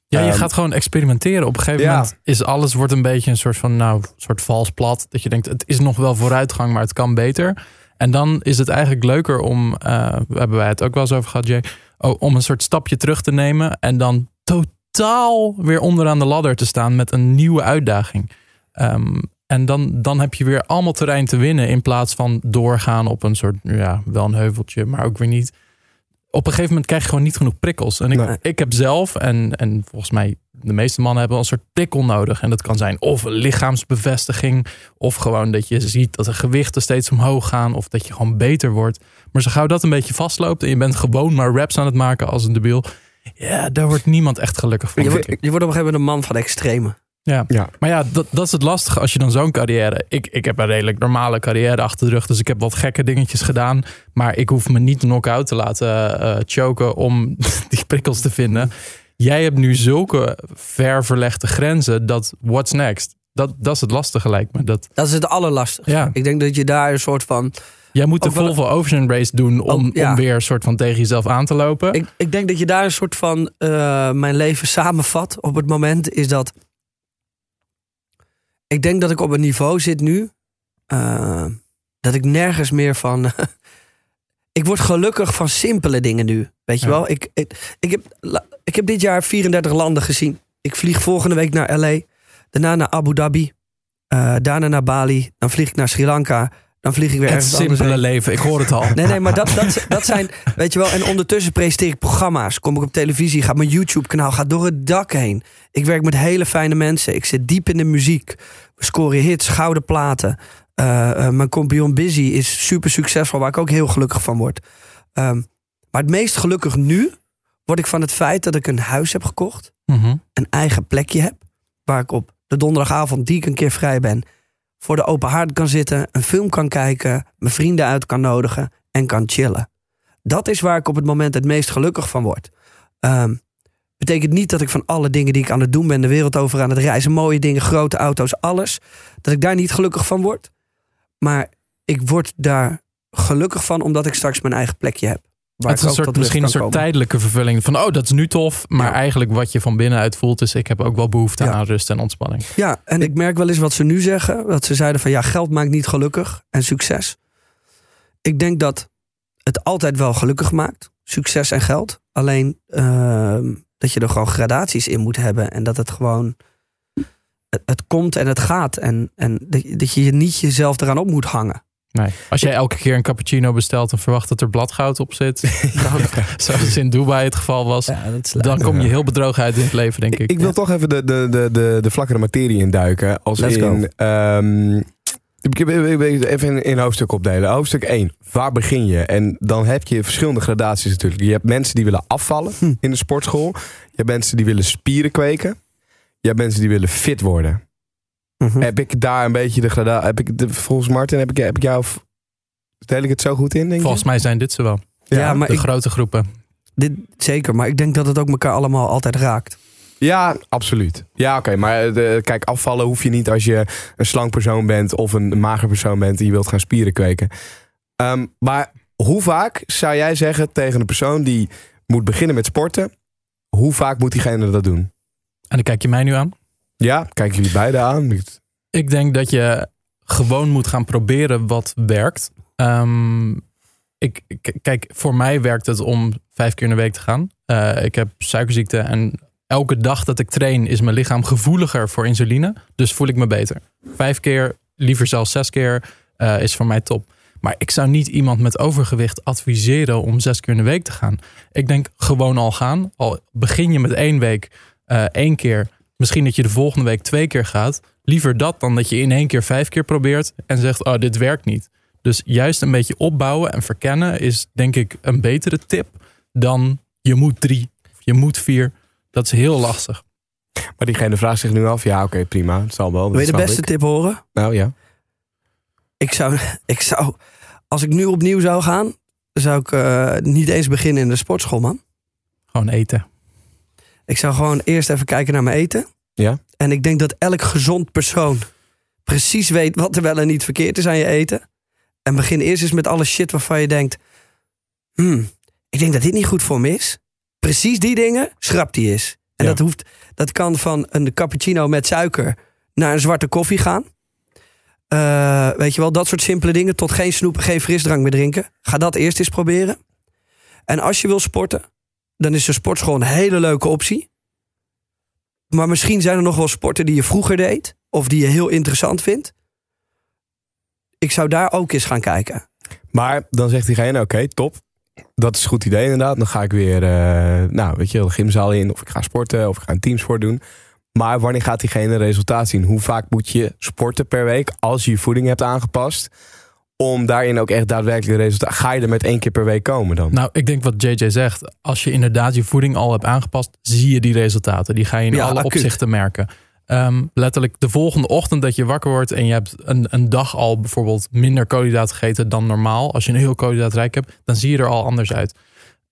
Ja, je Ehm, gaat gewoon experimenteren. Op een gegeven Ja. moment is alles wordt een beetje een soort van nou, soort vals plat. Dat je denkt, het is nog wel vooruitgang, maar het kan beter. En dan is het eigenlijk leuker om, eh hebben wij het ook wel eens over gehad, Jay, oh, om een soort stapje terug te nemen en dan totaal weer onderaan de ladder te staan met een nieuwe uitdaging. Ehm, en dan, dan heb je weer allemaal terrein te winnen in plaats van doorgaan op een soort, ja, wel een heuveltje, maar ook weer niet. Op een gegeven moment krijg je gewoon niet genoeg prikkels. En ik, Nee. ik heb zelf, en, en volgens mij de meeste mannen hebben een soort prikkel nodig. En dat kan zijn of een lichaamsbevestiging, of gewoon dat je ziet dat de gewichten steeds omhoog gaan, of dat je gewoon beter wordt. Maar zo gauw dat een beetje vastloopt en je bent gewoon maar raps aan het maken als een debiel. Ja, daar wordt niemand echt gelukkig van. Je wordt, je wordt op een gegeven moment een man van extreme. Ja. Ja. Maar ja, dat, dat is het lastige als je dan zo'n carrière. Ik, ik heb een redelijk normale carrière achter de rug. Dus ik heb wat gekke dingetjes gedaan. Maar ik hoef me niet knock-out te laten eh choken om die prikkels te vinden. Jij hebt nu zulke ver verlegde grenzen dat what's next? Dat, dat is het lastige lijkt me. Dat, Dat is het allerlastigste. Ja. Ik denk dat je daar een soort van. jij moet de Volvo Ocean Race doen om, ja. om weer een soort van tegen jezelf aan te lopen. Ik, ik denk dat je daar een soort van eh, mijn leven samenvat op het moment is dat. Ik denk dat ik op een niveau zit nu. eh, dat ik nergens meer van. ik word gelukkig van simpele dingen nu. Weet je Ja. wel? Ik, ik, ik, heb, ik heb dit jaar 34 landen gezien. Ik vlieg volgende week naar LA. Daarna naar Abu Dhabi. eh, daarna naar Bali. Dan vlieg ik naar Sri Lanka. Dan vlieg ik weer het ergens anders simpele heen. leven, ik hoor het al. Nee, nee, maar dat, dat, dat zijn, weet je wel, en ondertussen presenteer ik programma's. Kom ik op televisie, gaat mijn YouTube-kanaal gaat door het dak heen. Ik werk met hele fijne mensen. Ik zit diep in de muziek. We scoren hits, gouden platen. Eh, eh, mijn compagnon Busy is super succesvol, waar ik ook heel gelukkig van word. Ehm, maar het meest gelukkig nu word ik van het feit dat ik een huis heb gekocht. Mhm. Een eigen plekje heb. Waar ik op de donderdagavond die ik een keer vrij ben. Voor de open haard kan zitten, een film kan kijken, mijn vrienden uit kan nodigen en kan chillen. Dat is waar ik op het moment het meest gelukkig van word. Ehm, betekent niet dat ik van alle dingen die ik aan het doen ben, de wereld over aan het reizen, mooie dingen, grote auto's, alles, dat ik daar niet gelukkig van word. Maar ik word daar gelukkig van omdat ik straks mijn eigen plekje heb. Het is een soort, misschien een soort komen. tijdelijke vervulling van, oh, dat is nu tof. Maar Ja. eigenlijk wat je van binnenuit voelt is, ik heb ook wel behoefte Ja. aan rust en ontspanning. Ja, en ik merk wel eens wat ze nu zeggen. Dat ze zeiden van ja, geld maakt niet gelukkig en succes. Ik denk dat het altijd wel gelukkig maakt. Succes en geld. Alleen ehm, dat je er gewoon gradaties in moet hebben. En dat het gewoon... Het, het komt en het gaat. En, en dat dat je je niet jezelf eraan op moet hangen. Nee. Als jij elke keer een cappuccino bestelt en verwacht dat er bladgoud op zit, dan, zoals in Dubai het geval was, dan kom je heel bedrogen uit in het leven, denk ik. Ik, ik wil toch even de, de, de, de, de vlakkere materie induiken. Als Let's in, ehm, ik heb even in, in hoofdstuk opdelen. Hoofdstuk 1. Waar begin je? En dan heb je verschillende gradaties natuurlijk. Je hebt mensen die willen afvallen Hm. in de sportschool. Je hebt mensen die willen spieren kweken. Je hebt mensen die willen fit worden. Mhm. Heb ik daar een beetje de. Heb ik de, volgens Martin heb ik, heb ik jou... Deel ik het zo goed in, denk Volgens mij zijn dit ze wel. Ja, maar de ik- grote groepen. Dit, zeker, maar ik denk dat het ook elkaar allemaal altijd raakt. Ja, absoluut. Ja, oké. maar eh, de, kijk, afvallen hoef je niet als je een slank persoon bent of een mager persoon bent en je wilt gaan spieren kweken. Ehm, maar hoe vaak zou jij zeggen tegen een persoon die moet beginnen met sporten, hoe vaak moet diegene dat doen? En dan kijk je mij nu aan. Ja, kijken jullie beide aan? Ik denk dat je gewoon moet gaan proberen wat werkt. Ehm, ik, kijk, voor mij werkt het om vijf keer in de week te gaan. Eh, ik heb suikerziekte en elke dag dat ik train is mijn lichaam gevoeliger voor insuline. Dus voel ik me beter. Vijf keer, liever zelfs zes keer, eh, is voor mij top. Maar ik zou niet iemand met overgewicht adviseren om zes keer in de week te gaan. Ik denk gewoon al gaan. Al begin je met één week eh, één keer. Misschien dat je de volgende week twee keer gaat. Liever dat dan dat je in één keer vijf keer probeert en zegt: Oh, dit werkt niet. Dus juist een beetje opbouwen en verkennen is denk ik een betere tip dan je moet drie, je moet vier. Dat is heel lastig. Maar diegene vraagt zich nu af, ja oké prima, het zal wel. Wil je de beste ik. tip horen? Nou ja. Ik zou, ik zou, als ik nu opnieuw zou gaan, zou ik eh, niet eens beginnen in de sportschool, man. Gewoon eten. Ik zou gewoon eerst even kijken naar mijn eten. Ja? En ik denk dat elk gezond persoon precies weet wat er wel en niet verkeerd is aan je eten. En begin eerst eens met alle shit waarvan je denkt: hmm, ik denk dat dit niet goed voor me is. Precies die dingen, schrap die eens. En Ja. dat, hoeft, dat kan van een cappuccino met suiker naar een zwarte koffie gaan. Eh, weet je wel, dat soort simpele dingen. Tot geen snoep, geen frisdrank meer drinken. Ga dat eerst eens proberen. En als je wil sporten, dan is de sportschool een hele leuke optie. Maar misschien zijn er nog wel sporten die je vroeger deed. Of die je heel interessant vindt. Ik zou daar ook eens gaan kijken. Maar dan zegt diegene, oké, top. Dat is een goed idee inderdaad. Dan ga ik weer, eh, nou weet je de gymzaal in. Of ik ga sporten, of ik ga een teamsport doen. Maar wanneer gaat diegene resultaat zien? Hoe vaak moet je sporten per week als je je voeding hebt aangepast? Om daarin ook echt daadwerkelijk resultaat... Ga je er met één keer per week komen dan? Nou, ik denk wat JJ zegt. Als je inderdaad je voeding al hebt aangepast, zie je die resultaten. Die ga je in Ja, alle acuut. opzichten merken. Ehm, letterlijk de volgende ochtend dat je wakker wordt en je hebt een, een dag al bijvoorbeeld minder koolhydraten gegeten dan normaal. Als je een heel koolhydraatrijk hebt, dan zie je er al anders uit.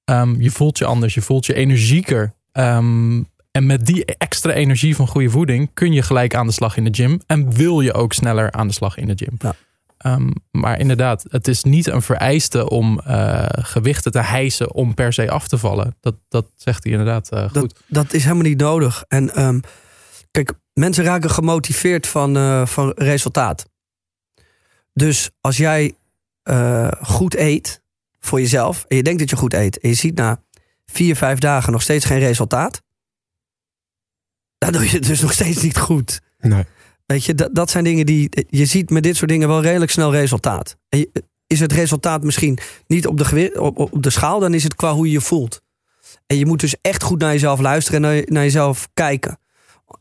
Ehm, je voelt je anders, je voelt je energieker. Ehm, en met die extra energie van goede voeding kun je gelijk aan de slag in de gym. En wil je ook sneller aan de slag in de gym. Ja. Ehm, maar inderdaad, het is niet een vereiste om eh, gewichten te hijsen om per se af te vallen. Dat, dat zegt hij inderdaad eh, goed. Dat, dat is helemaal niet nodig. En ehm, kijk, mensen raken gemotiveerd van, eh, van resultaat. Dus als jij eh, goed eet voor jezelf. En je denkt dat je goed eet. En je ziet na vier, vijf dagen nog steeds geen resultaat. Dan doe je het dus nog steeds niet goed. Nee. Weet je, dat, dat zijn dingen die. Je ziet met dit soort dingen wel redelijk snel resultaat. En is het resultaat misschien niet op de, op, de schaal, dan is het qua hoe je je voelt. En je moet dus echt goed naar jezelf luisteren en naar, je- naar jezelf kijken.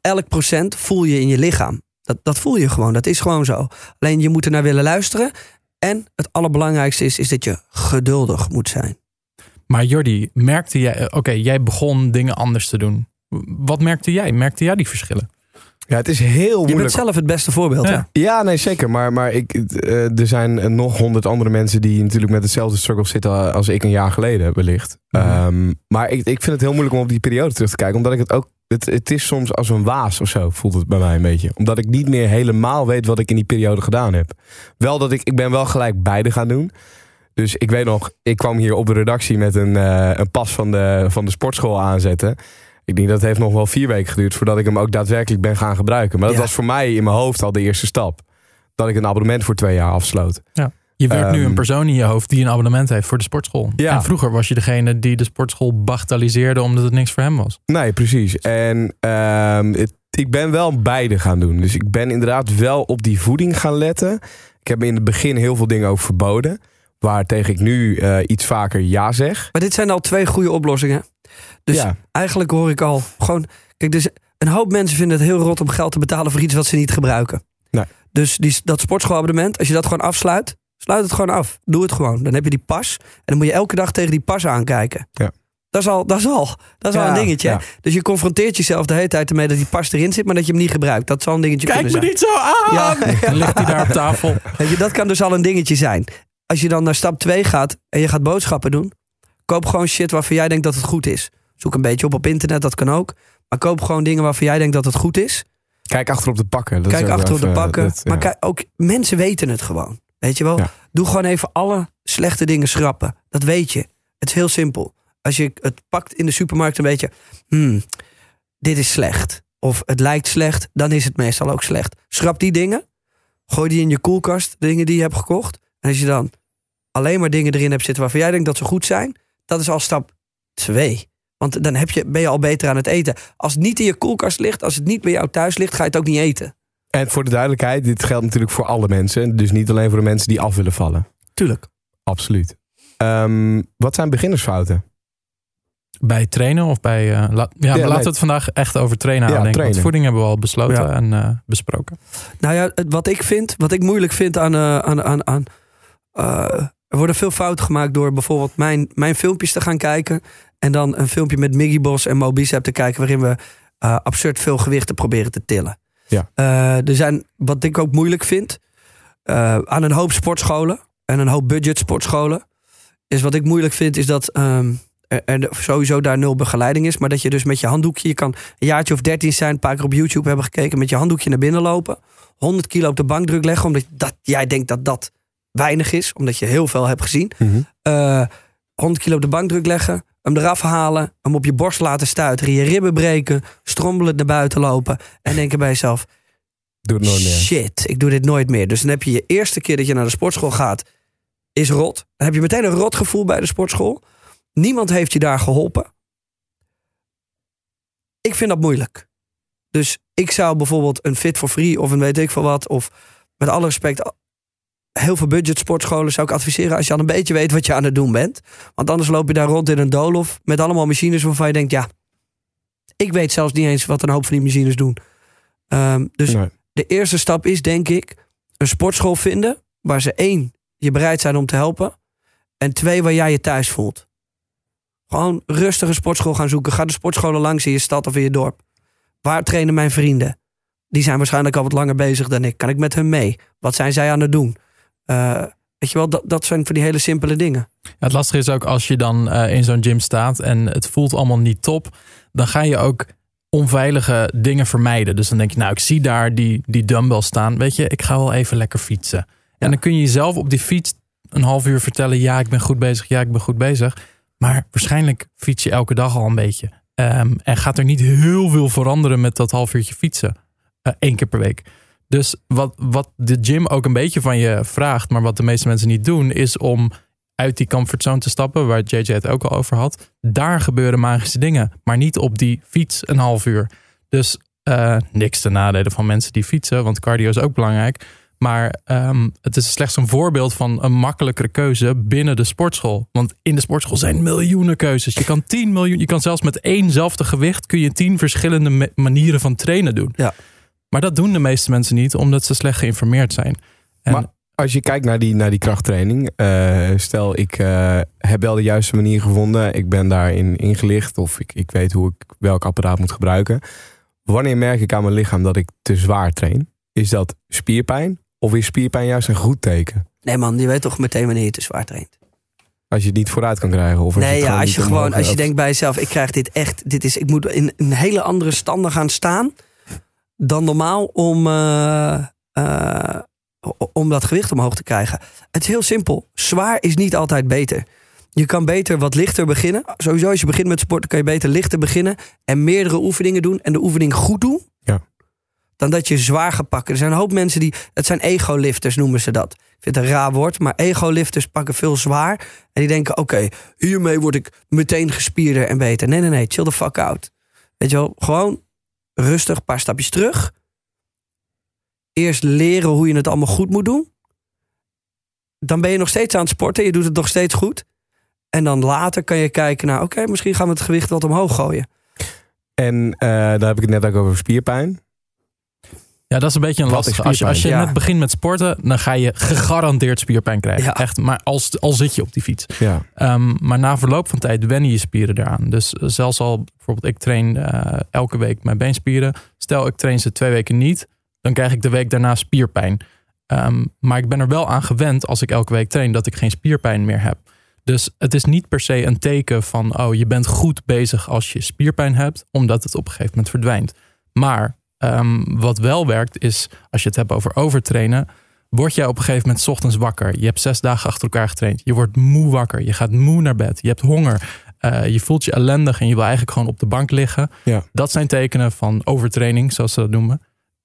Elk procent voel je in je lichaam. Dat, dat voel je gewoon, dat is gewoon zo. Alleen je moet er naar willen luisteren. En het allerbelangrijkste is, is dat je geduldig moet zijn. Maar Jordi, merkte jij, oké, jij begon dingen anders te doen. Wat merkte jij? Merkte jij die verschillen? Ja, het is heel Je moeilijk. bent zelf het beste voorbeeld. Ja. hè? Ja, nee, zeker. Maar, maar ik, eh, er zijn eh, nog honderd andere mensen die natuurlijk met hetzelfde struggle zitten als ik een jaar geleden, wellicht. Mhm. Ehm, maar ik, ik vind het heel moeilijk om op die periode terug te kijken. Omdat ik het ook. Het, het is soms als een waas of zo, voelt het bij mij een beetje. Omdat ik niet meer helemaal weet wat ik in die periode gedaan heb. Wel dat ik. Ik ben wel gelijk beide gaan doen. Dus ik weet nog, ik kwam hier op de redactie met een, eh, een pas van de, van de sportschool aanzetten. Ik denk dat het heeft nog wel vier weken geduurd voordat ik hem ook daadwerkelijk ben gaan gebruiken. Maar dat Ja. was voor mij in mijn hoofd al de eerste stap. Dat ik een abonnement voor twee jaar afsloot. Je werkt nu Ehm, een persoon in je hoofd die een abonnement heeft voor de sportschool. Ja. En vroeger was je degene die de sportschool bagatelliseerde omdat het niks voor hem was. Nee, precies. En ehm, het- ik ben wel beide gaan doen. Dus ik ben inderdaad wel op die voeding gaan letten. Ik heb in het begin heel veel dingen ook verboden. Waar tegen ik nu eh, iets vaker ja zeg. Maar dit zijn al twee goede oplossingen. Dus ja, eigenlijk hoor ik al gewoon. Kijk, dus een hoop mensen vinden het heel rot om geld te betalen voor iets wat ze niet gebruiken. Nee. Dus die, dat sportschoolabonnement, als je dat gewoon afsluit, sluit het gewoon af. Doe het gewoon. Dan heb je die pas. En dan moet je elke dag tegen die pas aankijken. Ja. Dat is al, dat is al, dat is al Ja, een dingetje. ja. Dus je confronteert jezelf de hele tijd ermee dat die pas erin zit, maar dat je hem niet gebruikt. Dat zal een dingetje Kijk me niet zo aan! Ja. Dan ligt hij daar op tafel. Dat kan dus al een dingetje zijn. Als je dan naar stap 2 gaat en je gaat boodschappen doen, koop gewoon shit waarvan jij denkt dat het goed is. Zoek een beetje op op internet, dat kan ook. Maar koop gewoon dingen waarvan jij denkt dat het goed is. kijk achter op de pakken. Dat Kijk achter op de pakken. dat, ja. Maar kijk, ook mensen weten het gewoon. Weet je wel? Ja. Doe gewoon even alle slechte dingen schrappen. Dat weet je. Het is heel simpel. Als je het pakt in de supermarkt een beetje. Hmm, dit is slecht. Of het lijkt slecht, dan is het meestal ook slecht. Schrap die dingen. Gooi die in je koelkast, de dingen die je hebt gekocht. En als je dan alleen maar dingen erin hebt zitten waarvan jij denkt dat ze goed zijn, dat is al stap 2. Want dan heb je, ben je al beter aan het eten. Als het niet in je koelkast ligt, als het niet bij jou thuis ligt, ga je het ook niet eten. En voor de duidelijkheid, dit geldt natuurlijk voor alle mensen. Dus niet alleen voor de mensen die af willen vallen. Tuurlijk. Absoluut. Ehm, wat zijn beginnersfouten? Bij trainen of bij... eh, la- ja, laten we het vandaag echt over trainen Ja. Want trainen. voeding hebben we al besloten Ja. en eh, besproken. Nou ja, wat ik vind, wat ik moeilijk vind aan. eh, aan, aan, aan eh, er worden veel fouten gemaakt door bijvoorbeeld mijn, mijn filmpjes te gaan kijken. En dan een filmpje met Miggy Bos en Mo te kijken... waarin we uh, absurd veel gewichten proberen te tillen. Ja. Uh, er zijn, wat ik ook moeilijk vind... Uh, aan een hoop sportscholen en een hoop budget sportscholen... is wat ik moeilijk vind, is dat... Um, er sowieso daar nul begeleiding is. Maar dat je dus met je handdoekje, je kan een jaartje of dertien zijn, een paar keer op YouTube hebben gekeken, met je handdoekje naar binnen lopen. 100 kilo op de bankdruk leggen, omdat dat, jij denkt dat dat weinig is, omdat je heel veel hebt gezien. Mm -hmm. 100 kilo op de bankdruk leggen, hem eraf halen, hem op je borst laten stuiteren, je ribben breken, strommelend naar buiten lopen en denken bij jezelf: Doe het nooit meer. Shit, ik doe dit nooit meer. Dus dan heb je je eerste keer dat je naar de sportschool gaat, is rot. Dan heb je meteen een rot gevoel bij de sportschool. Niemand heeft je daar geholpen. Ik vind dat moeilijk. Dus ik zou bijvoorbeeld een Fit for Free of een weet ik veel wat, of met alle respect, heel veel budget sportscholen zou ik adviseren als je al een beetje weet wat je aan het doen bent. Want anders loop je daar rond in een doolhof met allemaal machines waarvan je denkt, ja, ik weet zelfs niet eens wat een hoop van die machines doen. Um, dus Nee. de eerste stap is, denk ik, een sportschool vinden waar ze één, je bereid zijn om te helpen. En twee, waar jij je thuis voelt. Gewoon rustig een sportschool gaan zoeken. Ga de sportscholen langs in je stad of in je dorp. Waar trainen mijn vrienden? Die zijn waarschijnlijk al wat langer bezig dan ik. Kan ik met hun mee? Wat zijn zij aan het doen? Uh, weet je wel, dat, dat zijn voor die hele simpele dingen. Ja, het lastige is ook als je dan uh, in zo'n gym staat en het voelt allemaal niet top. Dan ga je ook onveilige dingen vermijden. Dus dan denk je, nou, ik zie daar die, die dumbbell staan. Weet je, ik ga wel even lekker fietsen. En dan kun je jezelf op die fiets een half uur vertellen: ja, ik ben goed bezig, ja, ik ben goed bezig. Maar waarschijnlijk fiets je elke dag al een beetje. Um, en gaat er niet heel veel veranderen met dat half uurtje fietsen. Uh, één keer per week. Dus wat, wat de gym ook een beetje van je vraagt, maar wat de meeste mensen niet doen, is om uit die comfortzone te stappen, waar JJ het ook al over had. Daar gebeuren magische dingen, maar niet op die fiets een half uur. Dus uh, niks te nadelen van mensen die fietsen, want cardio is ook belangrijk. Maar um, het is slechts een voorbeeld van een makkelijkere keuze binnen de sportschool. Want in de sportschool zijn miljoenen keuzes. Je kan tien miljoen, je kan zelfs met éénzelfde gewicht kun je tien verschillende manieren van trainen doen. Ja. Maar dat doen de meeste mensen niet, omdat ze slecht geïnformeerd zijn. En Maar als je kijkt naar die, naar die krachttraining. Uh, stel, ik uh, heb wel de juiste manier gevonden. Ik ben daarin ingelicht. Of ik, ik weet hoe ik welk apparaat moet gebruiken. Wanneer merk ik aan mijn lichaam dat ik te zwaar train? Is dat spierpijn? Of is spierpijn juist een goed teken? Nee man, je weet toch meteen wanneer je te zwaar traint. Als je het niet vooruit kan krijgen. Of als nee, je ja, als je gewoon, als je denkt bij jezelf, ik krijg dit echt, dit is, ik moet in een hele andere standen gaan staan dan normaal om, uh, uh, om dat gewicht omhoog te krijgen. Het is heel simpel. Zwaar is niet altijd beter. Je kan beter wat lichter beginnen. Sowieso als je begint met sporten kan je beter lichter beginnen en meerdere oefeningen doen en de oefening goed doen. Ja. Dan dat je zwaar gaat pakken. Er zijn een hoop mensen die, het zijn ego-lifters noemen ze dat. Ik vind het een raar woord, maar ego-lifters pakken veel zwaar. En die denken, oké, okay, hiermee word ik meteen gespierder en beter. Nee, nee, nee, chill the fuck out. Weet je wel, gewoon rustig, een paar stapjes terug. Eerst leren hoe je het allemaal goed moet doen. Dan ben je nog steeds aan het sporten, je doet het nog steeds goed. En dan later kan je kijken naar, oké, misschien gaan we het gewicht wat omhoog gooien. En uh, daar heb ik het net ook over spierpijn. Ja, dat is een beetje een lastige. Als je, als je ja. net begint met sporten, dan ga je gegarandeerd spierpijn krijgen. Ja. Echt, maar als, al zit je op die fiets. Ja. Um, maar na verloop van tijd wennen je spieren eraan. Dus zelfs al, bijvoorbeeld ik train uh, elke week mijn beenspieren. Stel ik train ze twee weken niet, dan krijg ik de week daarna spierpijn. Um, maar ik ben er wel aan gewend als ik elke week train dat ik geen spierpijn meer heb. Dus het is niet per se een teken van, oh je bent goed bezig als je spierpijn hebt, omdat het op een gegeven moment verdwijnt. Maar um, wat wel werkt is, als je het hebt over overtrainen, word jij op een gegeven moment 's ochtends wakker. Je hebt zes dagen achter elkaar getraind. Je wordt moe wakker. Je gaat moe naar bed. Je hebt honger. Uh, je voelt je ellendig en je wil eigenlijk gewoon op de bank liggen. Ja. Dat zijn tekenen van overtraining, zoals ze dat noemen.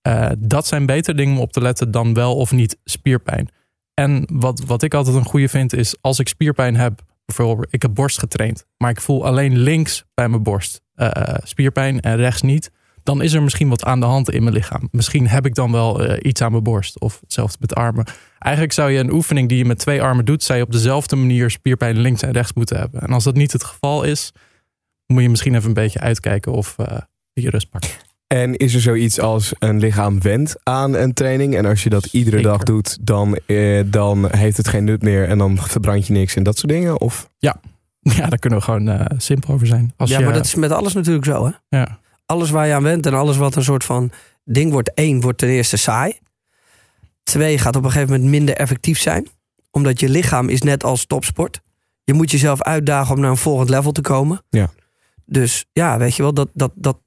Uh, dat zijn beter dingen om op te letten dan wel of niet spierpijn. En wat, wat ik altijd een goede vind is als ik spierpijn heb, bijvoorbeeld ik heb borst getraind, maar ik voel alleen links bij mijn borst uh, spierpijn en rechts niet, dan is er misschien wat aan de hand in mijn lichaam. Misschien heb ik dan wel uh, iets aan mijn borst of hetzelfde met armen. Eigenlijk zou je een oefening die je met twee armen doet, zou je op dezelfde manier spierpijn links en rechts moeten hebben. En als dat niet het geval is, moet je misschien even een beetje uitkijken of uh, je rust pakt. En is er zoiets als een lichaam wendt aan een training? En als je dat iedere Zeker. dag doet, dan, eh, dan heeft het geen nut meer en dan verbrand je niks en dat soort dingen? Of? Ja, Ja, daar kunnen we gewoon eh, simpel over zijn. Als ja, je, maar dat is met alles natuurlijk zo, hè? ja. Alles waar je aan went en alles wat een soort van ding wordt. één, wordt ten eerste saai. Twee, gaat op een gegeven moment minder effectief zijn. Omdat je lichaam is net als topsport. Je moet jezelf uitdagen om naar een volgend level te komen. Ja. Dus ja, weet je wel, dat, dat, dat,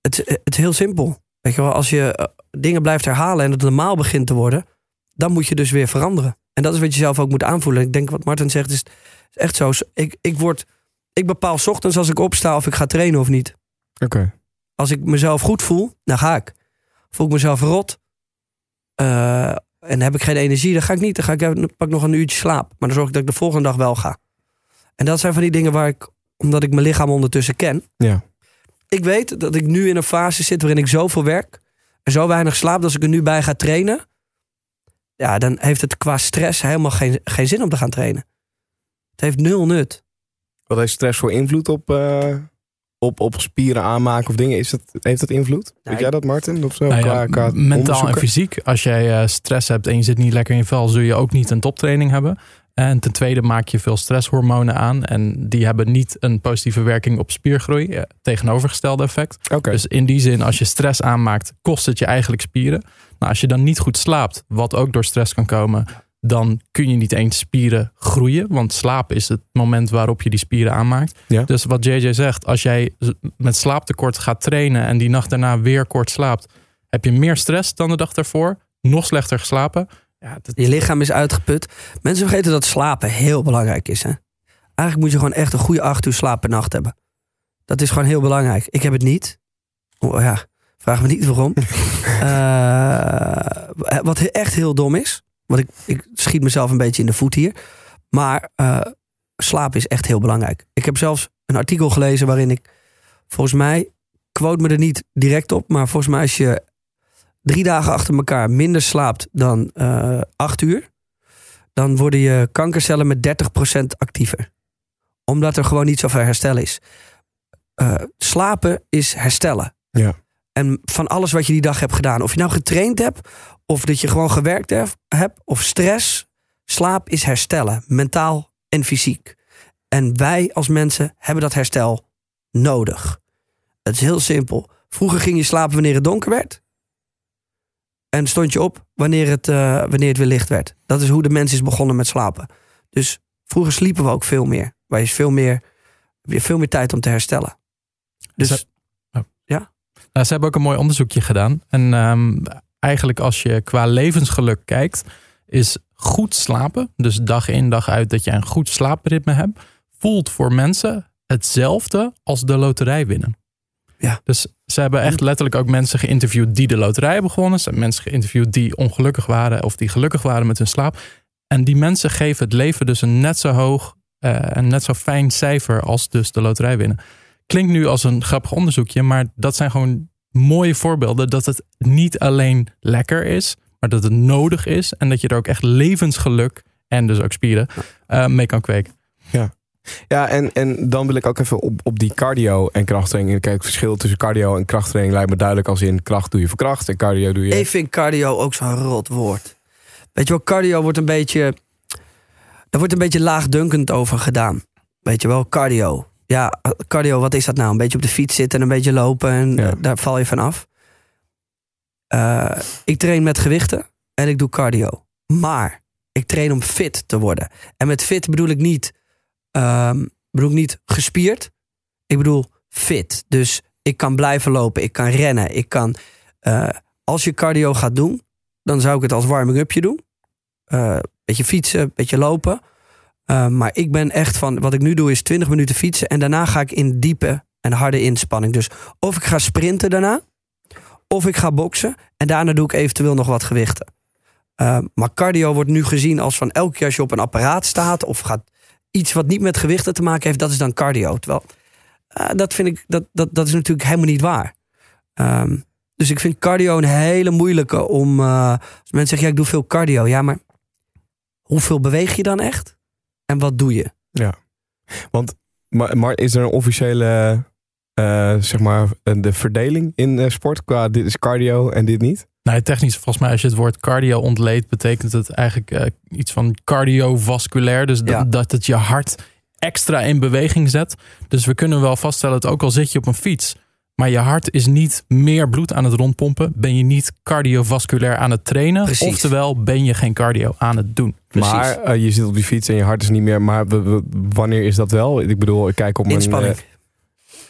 het, het is heel simpel. Weet je wel, als je eh, dingen blijft herhalen en het normaal begint te worden, dan moet je dus weer veranderen. En dat is wat je zelf ook moet aanvoelen. Ik denk wat Martin zegt is, echt zo. Ik, ik, word, ik bepaal ochtends als ik opsta of ik ga trainen of niet. Oké. Als ik mezelf goed voel, dan ga ik. Voel ik mezelf rot eh, en heb ik geen energie, dan ga ik niet. Dan ga ik pak ik nog een uurtje slaap. Maar dan zorg ik dat ik de volgende dag wel ga. En dat zijn van die dingen waar ik, omdat ik mijn lichaam ondertussen ken. Ja. Ik weet dat ik nu in een fase zit waarin ik zoveel werk en zo weinig slaap. Dat als ik er nu bij ga trainen, ja, dan heeft het qua stress helemaal geen, geen zin om te gaan trainen. Het heeft nul nut. Wat heeft stress voor invloed op, eh, op, op spieren aanmaken of dingen? Is dat, heeft dat invloed? Weet ik- jij dat, Martin? Of zo? Nou ja, qua, qua mentaal en fysiek. Als jij eh, stress hebt en je zit niet lekker in je vel, zul je ook niet een toptraining hebben. En ten tweede maak je veel stresshormonen aan. En die hebben niet een positieve werking op spiergroei. eh, tegenovergestelde effect. Dus in die zin, als je stress aanmaakt, kost het je eigenlijk spieren. Nou, als je dan niet goed slaapt, wat ook door stress kan komen, dan kun je niet eens spieren groeien. Want slaap is het moment waarop je die spieren aanmaakt. Ja. Dus wat JJ zegt, als jij met slaaptekort gaat trainen en die nacht daarna weer kort slaapt, heb je meer stress dan de dag daarvoor, nog slechter geslapen. Ja, dat, Je lichaam is uitgeput. Mensen vergeten dat slapen heel belangrijk is. Hè? Eigenlijk moet je gewoon echt een goede acht uur slaap per nacht hebben. Dat is gewoon heel belangrijk. Ik heb het niet. Oh, ja, vraag me niet waarom. Eh, wat echt heel dom is. Want ik, ik schiet mezelf een beetje in de voet hier. Maar eh, slaap is echt heel belangrijk. Ik heb zelfs een artikel gelezen waarin ik... Volgens mij, quote me er niet direct op. Maar volgens mij als je drie dagen achter elkaar minder slaapt dan eh, acht uur, dan worden je kankercellen met 30% actiever. Omdat er gewoon niet zoveel herstel is. Eh, slapen is herstellen. Ja. En van alles wat je die dag hebt gedaan. Of je nou getraind hebt, of dat je gewoon gewerkt heb- hebt, of stress. Slaap is herstellen, mentaal en fysiek. En wij als mensen hebben dat herstel nodig. Het is heel simpel. Vroeger ging je slapen wanneer het donker werd. En stond je op wanneer het, eh, wanneer het weer licht werd. Dat is hoe de mens is begonnen met slapen. Dus vroeger sliepen we ook veel meer. Waar je veel meer, veel meer tijd om te herstellen. Dus Nou, ze hebben ook een mooi onderzoekje gedaan. En ehm, eigenlijk als je qua levensgeluk kijkt, is goed slapen, dus dag in dag uit dat je een goed slaapritme hebt, voelt voor mensen hetzelfde als de loterij winnen. Ja. Dus ze hebben echt letterlijk ook mensen geïnterviewd die de loterij hebben gewonnen. Ze hebben mensen geïnterviewd die ongelukkig waren of die gelukkig waren met hun slaap. En die mensen geven het leven dus een net zo hoog eh, en net zo fijn cijfer als dus de loterij winnen. Klinkt nu als een grappig onderzoekje, maar dat zijn gewoon mooie voorbeelden dat het niet alleen lekker is, maar dat het nodig is en dat je er ook echt levensgeluk en dus ook spieren eh, mee kan kweken. Ja, en, en dan wil ik ook even op, op die cardio en krachttraining. Kijk, het verschil tussen cardio en krachttraining lijkt me duidelijk als in kracht doe je voor kracht en cardio doe je. Ik vind cardio ook zo'n rot woord. Weet je wel, cardio wordt een beetje. Er wordt een beetje laagdunkend over gedaan. Weet je wel, cardio. Ja, cardio, wat is dat nou? Een beetje op de fiets zitten en een beetje lopen en Ja. daar val je van af. Eh, ik train met gewichten en ik doe cardio. Maar ik train om fit te worden. En met fit bedoel ik niet, ehm, bedoel ik niet gespierd. Ik bedoel fit. Dus ik kan blijven lopen, ik kan rennen, ik kan. eh, als je cardio gaat doen, dan zou ik het als warming-upje doen. Eh beetje fietsen, beetje lopen. Eh, maar ik ben echt van, wat ik nu doe is 20 minuten fietsen. En daarna ga ik in diepe en harde inspanning. Dus of ik ga sprinten daarna, of ik ga boksen. En daarna doe ik eventueel nog wat gewichten. Eh, maar cardio wordt nu gezien als van elke keer als je op een apparaat staat... of gaat iets wat niet met gewichten te maken heeft, dat is dan cardio. Terwijl, eh, dat vind ik, dat, dat, dat is natuurlijk helemaal niet waar. Ehm, dus ik vind cardio een hele moeilijke om... als mensen zeggen, ja, ik doe veel cardio. Ja, maar hoeveel beweeg je dan echt? En wat doe je? Maar, maar is er een officiële, eh, zeg maar, een- de verdeling in eh, sport qua dit is cardio en dit niet? Nou, technisch, volgens mij, als je het woord cardio ontleedt, betekent het eigenlijk eh, iets van cardiovasculair. Dus dat, Ja. dat het je hart extra in beweging zet. Dus we kunnen wel vaststellen dat ook al zit je op een fiets, maar je hart is niet meer bloed aan het rondpompen, ben je niet cardiovasculair aan het trainen. Precies. Oftewel, ben je geen cardio aan het doen. Precies. Maar eh, je zit op die fiets en je hart is niet meer. Maar wanneer is dat wel? Ik bedoel, ik kijk op mijn. Inspanning. eh,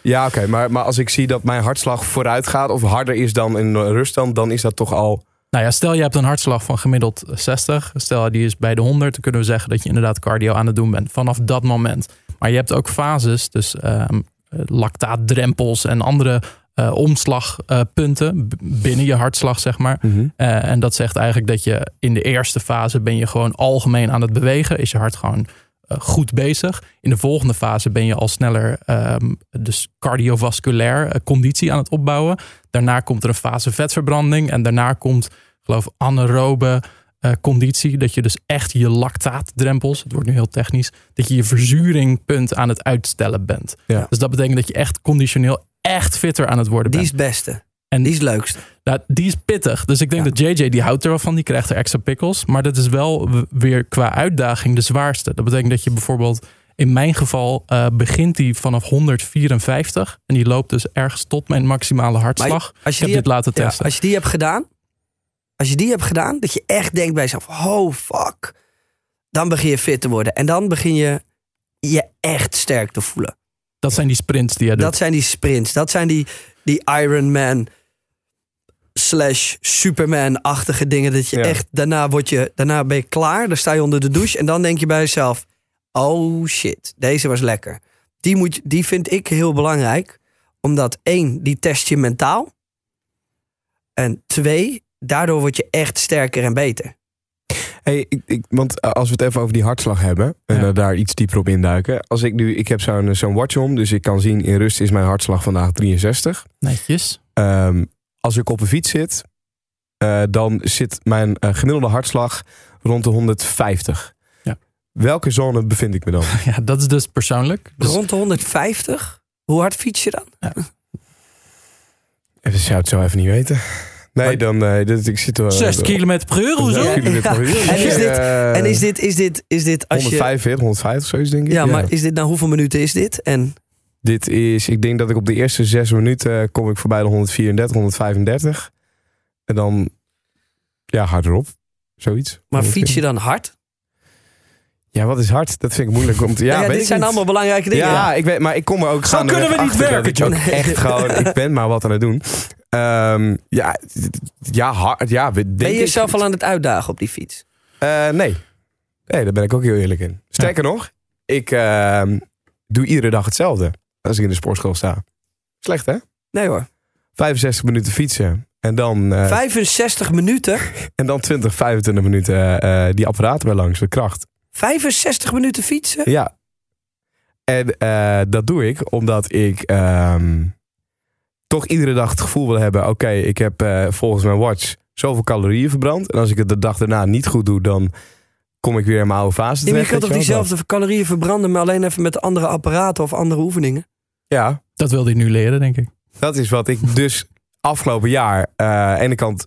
ja, oké. maar, maar als ik zie dat mijn hartslag vooruit gaat of harder is dan in ruststand, dan is dat toch al. Nou ja, stel je hebt een hartslag van gemiddeld 60. Stel die is bij de 100. Dan kunnen we zeggen dat je inderdaad cardio aan het doen bent. Vanaf dat moment. Maar je hebt ook fases. Dus ehm, lactaatdrempels en andere eh, omslagpunten binnen je hartslag, zeg maar. Eh, en dat zegt eigenlijk dat je in de eerste fase ben je gewoon algemeen aan het bewegen. Is je hart gewoon eh, goed bezig. In de volgende fase ben je al sneller ehm, dus cardiovasculair eh, conditie aan het opbouwen. Daarna komt er een fase vetverbranding. En daarna komt, geloof ik, anaerobe eh, conditie. Dat je dus echt je lactaatdrempels, het wordt nu heel technisch, dat je je verzuringpunt aan het uitstellen bent. Ja. Dus dat betekent dat je echt conditioneel echt fitter aan het worden Die bent. is het beste. en Die is het leukste. nou, die is pittig. Dus ik denk Ja. dat JJ, die houdt er wel van. Die krijgt er extra pikkels. Maar dat is wel weer qua uitdaging de zwaarste. Dat betekent dat je bijvoorbeeld... In mijn geval eh, begint die vanaf 154. En die loopt dus ergens tot mijn maximale hartslag. Als ik je, heb die dit hebt, laten ja, testen. als je die hebt gedaan, als je die hebt gedaan, dat je echt denkt bij jezelf, oh fuck, dan begin je fit te worden. En dan begin je je echt sterk te voelen. Dat zijn die sprints die je doet. Dat zijn die sprints, dat zijn die, die Ironman slash Superman-achtige dingen. Dat je Ja. echt, daarna, word je, daarna ben je klaar, dan sta je onder de douche en dan denk je bij jezelf, oh shit, deze was lekker. Die, moet, die vind ik heel belangrijk, omdat één, die test je mentaal. En twee, daardoor word je echt sterker en beter. Hey, ik, ik, want eh, als we het even over die hartslag hebben en Ja. eh, daar iets dieper op induiken. Als ik nu, ik heb zo'n zo'n watch om, dus ik kan zien in rust is mijn hartslag vandaag 63. Netjes. Ehm, als ik op een fiets zit, eh, dan zit mijn eh, gemiddelde hartslag rond de 150. Ja. Welke zone bevind ik me dan? Ja, dat is dus persoonlijk. Dus Rond de 150? Hoe hard fiets je dan? Ik zou het zo even niet weten. Nee, Maar- dan eh, dit, ik zit er. 6 km per uur, hoezo? Ja, kilometer per uur. En is dit- Eh, En is dit, is dit, is dit als je... 145, 150, zoiets denk ik. Ja, maar is dit nou hoeveel minuten is dit? En Dit is, ik denk dat ik op de eerste zes minuten eh, kom ik voorbij de 134, 135. En dan, ja, harderop. Zoiets. maar fiets je dan hard? Ja, wat is hard? Dat vind ik moeilijk om te... Ja, Ja, weet dit zijn niet. allemaal belangrijke dingen. Ja, ik weet, maar ik kom er ook Zo kunnen we niet achter dat werken, ik echt gewoon, ik ben maar wat aan het doen. Ehm, ja, ja, hard, ja, ben je ik- jezelf al aan het uitdagen op die fiets? Eh, nee. Nee, daar ben ik ook heel eerlijk in. Sterker nog, ik ehm, doe iedere dag hetzelfde als ik in de sportschool sta. Slecht hè? Nee hoor. 65 minuten fietsen. En dan, eh, 65 minuten? en dan 20, 25 minuten eh, die apparaten bij langs, de kracht. 65 minuten fietsen? Ja. En dat doe ik omdat ik ehm, toch iedere dag het gevoel wil hebben... oké, ik heb eh, volgens mijn watch zoveel calorieën verbrand. En als ik het de dag daarna niet goed doe, dan kom ik weer in mijn oude fase maar je terecht. kunt toch diezelfde calorieën verbranden, maar alleen even met andere apparaten of andere oefeningen? Ja, Dat wilde hij nu leren, denk ik. dat is wat ik dus afgelopen jaar eh, aan de ene kant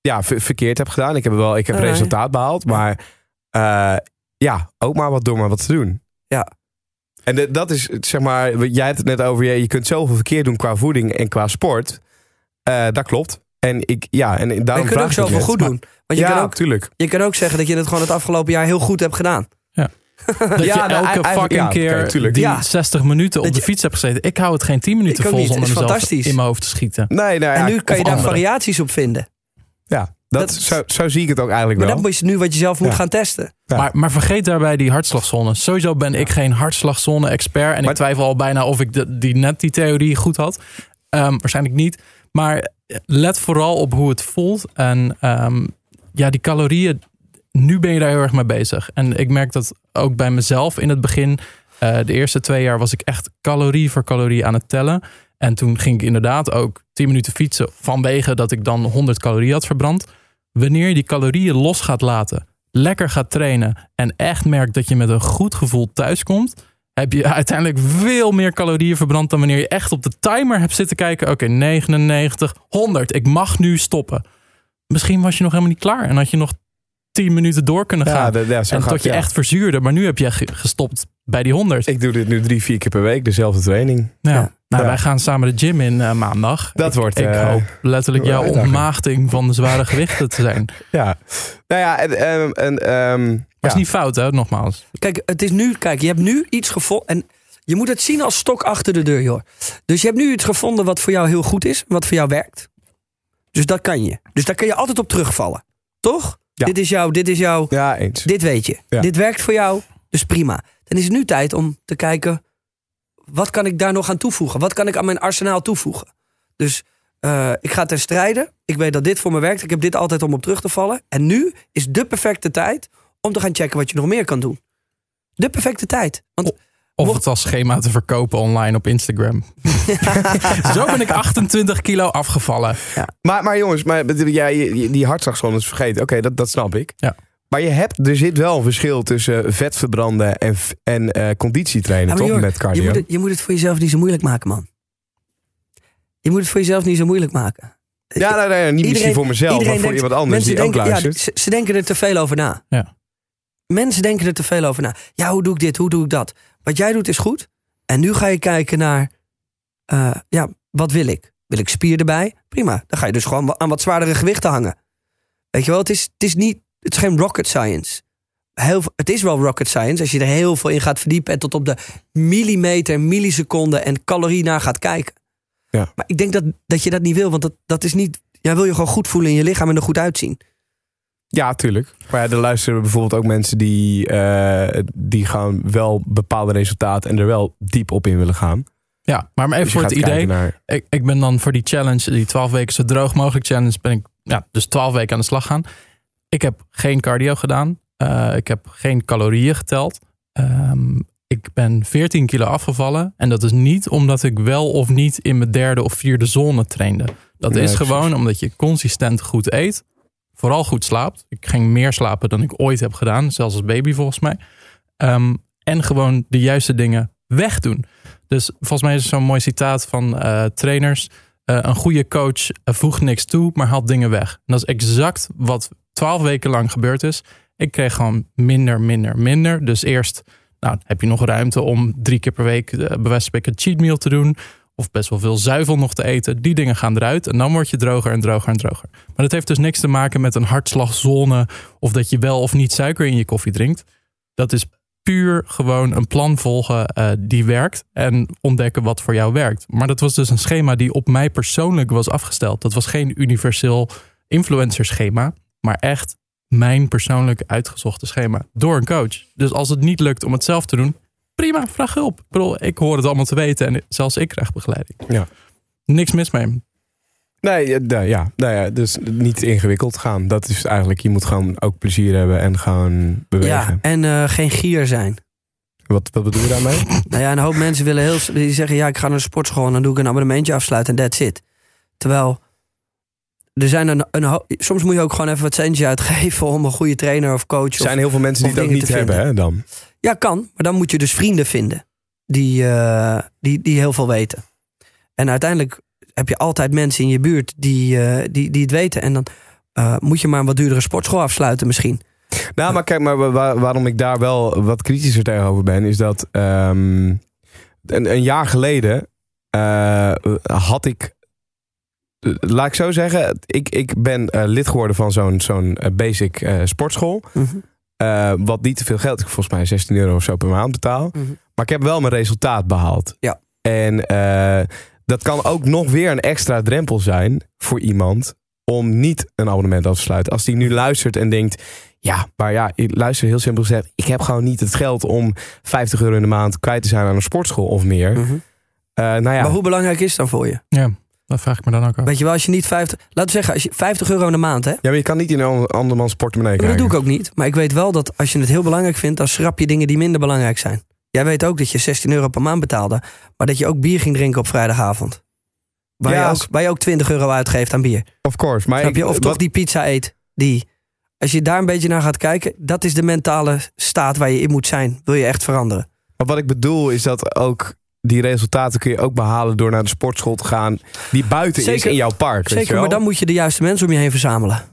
ja, ver- verkeerd heb gedaan. Ik heb wel, ik heb resultaat behaald, maar eh, ja, ook maar wat door maar wat te doen. Ja. En de- dat is, zeg maar, jij hebt het net over, je, je kunt zoveel verkeerd doen qua voeding en qua sport. Eh, dat klopt. En ik, ja, en Maar je daarom kunt ook zoveel goed doen. Want je, ja, kan ook, tuurlijk. je kan ook zeggen dat je het gewoon het afgelopen jaar heel goed hebt gedaan. Dat Ja, je nou, elke eigenlijk fucking ja, keer die Ja. 60 minuten op de fiets hebt gezeten. Ik hou het geen 10 minuten vol niet. zonder Het is mezelf fantastisch. in mijn hoofd te schieten. Nee, ja, en nu kan of je daar andere. variaties op vinden. ja dat, dat- zo, zo zie ik het ook eigenlijk Maar wel. dat is nu wat je zelf moet Ja. gaan testen. Ja. Maar, maar vergeet daarbij die hartslagzone. Sowieso ben ik geen hartslagzone-expert. En Maar- ik twijfel al bijna of ik de, die, net die theorie goed had. Ehm, waarschijnlijk niet. Maar let vooral op hoe het voelt. En ehm, ja, die calorieën. Nu ben je daar heel erg mee bezig. En ik merk dat ook bij mezelf in het begin. eh, de eerste twee jaar was ik echt calorie voor calorie aan het tellen. En toen ging ik inderdaad ook 10 minuten fietsen. Vanwege dat ik dan 100 calorieën had verbrand. Wanneer je die calorieën los gaat laten. Lekker gaat trainen. En echt merkt dat je met een goed gevoel thuiskomt. Heb je uiteindelijk veel meer calorieën verbrand. Dan wanneer je echt op de timer hebt zitten kijken. Oké, 99, 100. Ik mag nu stoppen. Misschien was je nog helemaal niet klaar. En had je nog 10 minuten door kunnen gaan. Ja, de- ja, zo en gaat- tot je ja. echt verzuurde. Maar nu heb je ge- gestopt bij die 100. Ik doe dit nu drie, vier keer per week, dezelfde training. ja. Ja. Nou, Ja. wij gaan samen de gym in eh, maandag. Dat ik, wordt, Ik eh, hoop letterlijk jouw ontmaagding van de zware gewichten te zijn. Ja. Nou ja, en, en, en, ehm, Dat is niet fout, hè? Nogmaals. Kijk, het is nu, kijk, je hebt nu iets gevonden. En je moet het zien als stok achter de deur, joh. Dus je hebt nu iets gevonden wat voor jou heel goed is, wat voor jou werkt. Dus dat kan je. Dus daar kun je altijd op terugvallen. Toch? Ja. Dit is jouw, dit is jouw, ja, eens. dit weet je. Ja. Dit werkt voor jou, dus prima. Dan is het nu tijd om te kijken, wat kan ik daar nog aan toevoegen? Wat kan ik aan mijn arsenaal toevoegen? Dus eh, ik ga ter strijden. Ik weet dat dit voor me werkt. Ik heb dit altijd om op terug te vallen. En nu is de perfecte tijd om te gaan checken wat je nog meer kan doen. De perfecte tijd. Want Of Mocht- het als schema te verkopen online op Instagram. Zo ben ik 28 kilo afgevallen. Maar, maar jongens, maar, ja, die hartslagzone is vergeten. Oké, dat, dat snap ik. Ja. Maar je hebt, er zit wel een verschil tussen vet verbranden en, en eh, conditietrainen, Ja, maar toch? joh, Met cardio. je, moet het, je moet het voor jezelf niet zo moeilijk maken, man. Je moet het voor jezelf niet zo moeilijk maken. ja, nee, nee, niet misschien voor mezelf, maar voor denkt- iemand anders die denken, ook luistert. Ja, ze, ze denken er te veel over na. Ja. Mensen denken er te veel over na. Ja, hoe doe ik dit? Hoe doe ik dat? Wat jij doet is goed. En nu ga je kijken naar, eh, ja, wat wil ik? Wil ik spier erbij? Prima. Dan ga je dus gewoon aan wat zwaardere gewichten hangen. Weet je wel, het is, het is niet, het is geen rocket science. Heel, het is wel rocket science als je er heel veel in gaat verdiepen en tot op de millimeter, milliseconde en calorie naar gaat kijken. Ja. Maar ik denk dat, dat je dat niet wil, want dat, dat is niet. Jij wil je gewoon goed voelen in je lichaam en er goed uitzien. Ja, tuurlijk. Maar ja, er luisteren bijvoorbeeld ook mensen die, eh, die gewoon wel bepaalde resultaten en er wel diep op in willen gaan. Ja, maar even Dus voor het idee. Naar, Ik, ik ben dan voor die challenge, die 12 weken zo droog mogelijk challenge, ben ik ja, dus 12 weken aan de slag gaan. Ik heb geen cardio gedaan. Eh, ik heb geen calorieën geteld. Ehm, ik ben 14 kilo afgevallen. En dat is niet omdat ik wel of niet in mijn derde of vierde zone trainde. Dat Nee, is precies. gewoon omdat je consistent goed eet. Vooral goed slaapt. Ik ging meer slapen dan ik ooit heb gedaan. Zelfs als baby volgens mij. Ehm, en gewoon de juiste dingen wegdoen. Dus volgens mij is er zo'n mooi citaat van eh, trainers. Eh, een goede coach eh, voegt niks toe, maar haalt dingen weg. En dat is exact wat twaalf weken lang gebeurd is. Ik kreeg gewoon minder, minder, minder. Dus eerst nou, heb je nog ruimte om drie keer per week eh, bij cheat meal te doen. Of best wel veel zuivel nog te eten. Die dingen gaan eruit. En dan word je droger en droger en droger. Maar dat heeft dus niks te maken met een hartslagzone. Of dat je wel of niet suiker in je koffie drinkt. Dat is puur gewoon een plan volgen eh, die werkt. En ontdekken wat voor jou werkt. Maar dat was dus een schema die op mij persoonlijk was afgesteld. Dat was geen universeel influencer schema. Maar echt mijn persoonlijk uitgezochte schema. Door een coach. Dus als het niet lukt om het zelf te doen. Prima, vraag hulp. Ik bedoel, ik hoor het allemaal te weten. En zelfs ik krijg begeleiding. Ja. Niks mis mee. nee, ja, nou ja, nou ja, dus niet ingewikkeld gaan. Dat is eigenlijk, je moet gewoon ook plezier hebben en gewoon bewegen. Ja, en eh, geen gier zijn. Wat, wat bedoel je daarmee? Nou ja, een hoop mensen willen heel, die zeggen: ja, ik ga naar de sportschool en dan doe ik een abonnementje afsluiten en that's it. Terwijl er zijn een, soms moet je ook gewoon even wat centjes uitgeven om een goede trainer of coach. Er Of, zijn heel veel mensen die dingen niet hebben, hè, dan. ja, kan, maar dan moet je dus vrienden vinden die, eh, die, die heel veel weten. En uiteindelijk heb je altijd mensen in je buurt die, eh, die, die het weten. En dan eh, moet je maar een wat duurdere sportschool afsluiten misschien. Nou, maar kijk, maar wa- wa- waarom ik daar wel wat kritischer tegenover ben, is dat ehm, een, een jaar geleden had ik, laat ik zo zeggen, ik, ik ben eh, lid geworden van zo'n zo'n eh, basic eh, sportschool. Mhm. Eh, wat niet te veel geld, ik volgens mij 16 euro of zo per maand betaal. Mhm. Maar ik heb wel mijn resultaat behaald. Ja. En eh, dat kan ook nog weer een extra drempel zijn voor iemand om niet een abonnement af te sluiten. Als die nu luistert en denkt, ja, maar ja, ik luister heel simpel gezegd, ik heb gewoon niet het geld om 50 euro in de maand kwijt te zijn aan een sportschool of meer. Mhm. Eh, nou ja, Maar hoe belangrijk is het dan voor je? Ja, dat vraag ik me dan ook af. Weet je wel, als je niet 50, laten we zeggen, als je 50 euro in de maand, hè? ja, maar je kan niet in een andermans portemonnee Maar dat doe ik ook niet. Maar ik weet wel dat als je het heel belangrijk vindt, dan schrap je dingen die minder belangrijk zijn. Jij weet ook dat je 16 euro per maand betaalde, maar dat je ook bier ging drinken op vrijdagavond. Waar, Ja, je, als- ook, waar je ook 20 euro uitgeeft aan bier. Of course. Maar Snap je? Of toch wat- die pizza eet. Die, als je daar een beetje naar gaat kijken, dat is de mentale staat waar je in moet zijn. Wil je echt veranderen. Maar wat ik bedoel is dat ook die resultaten kun je ook behalen door naar de sportschool te gaan die buiten is Zeker. in jouw park. weet je Zeker, wel? maar dan moet je de juiste mensen om je heen verzamelen.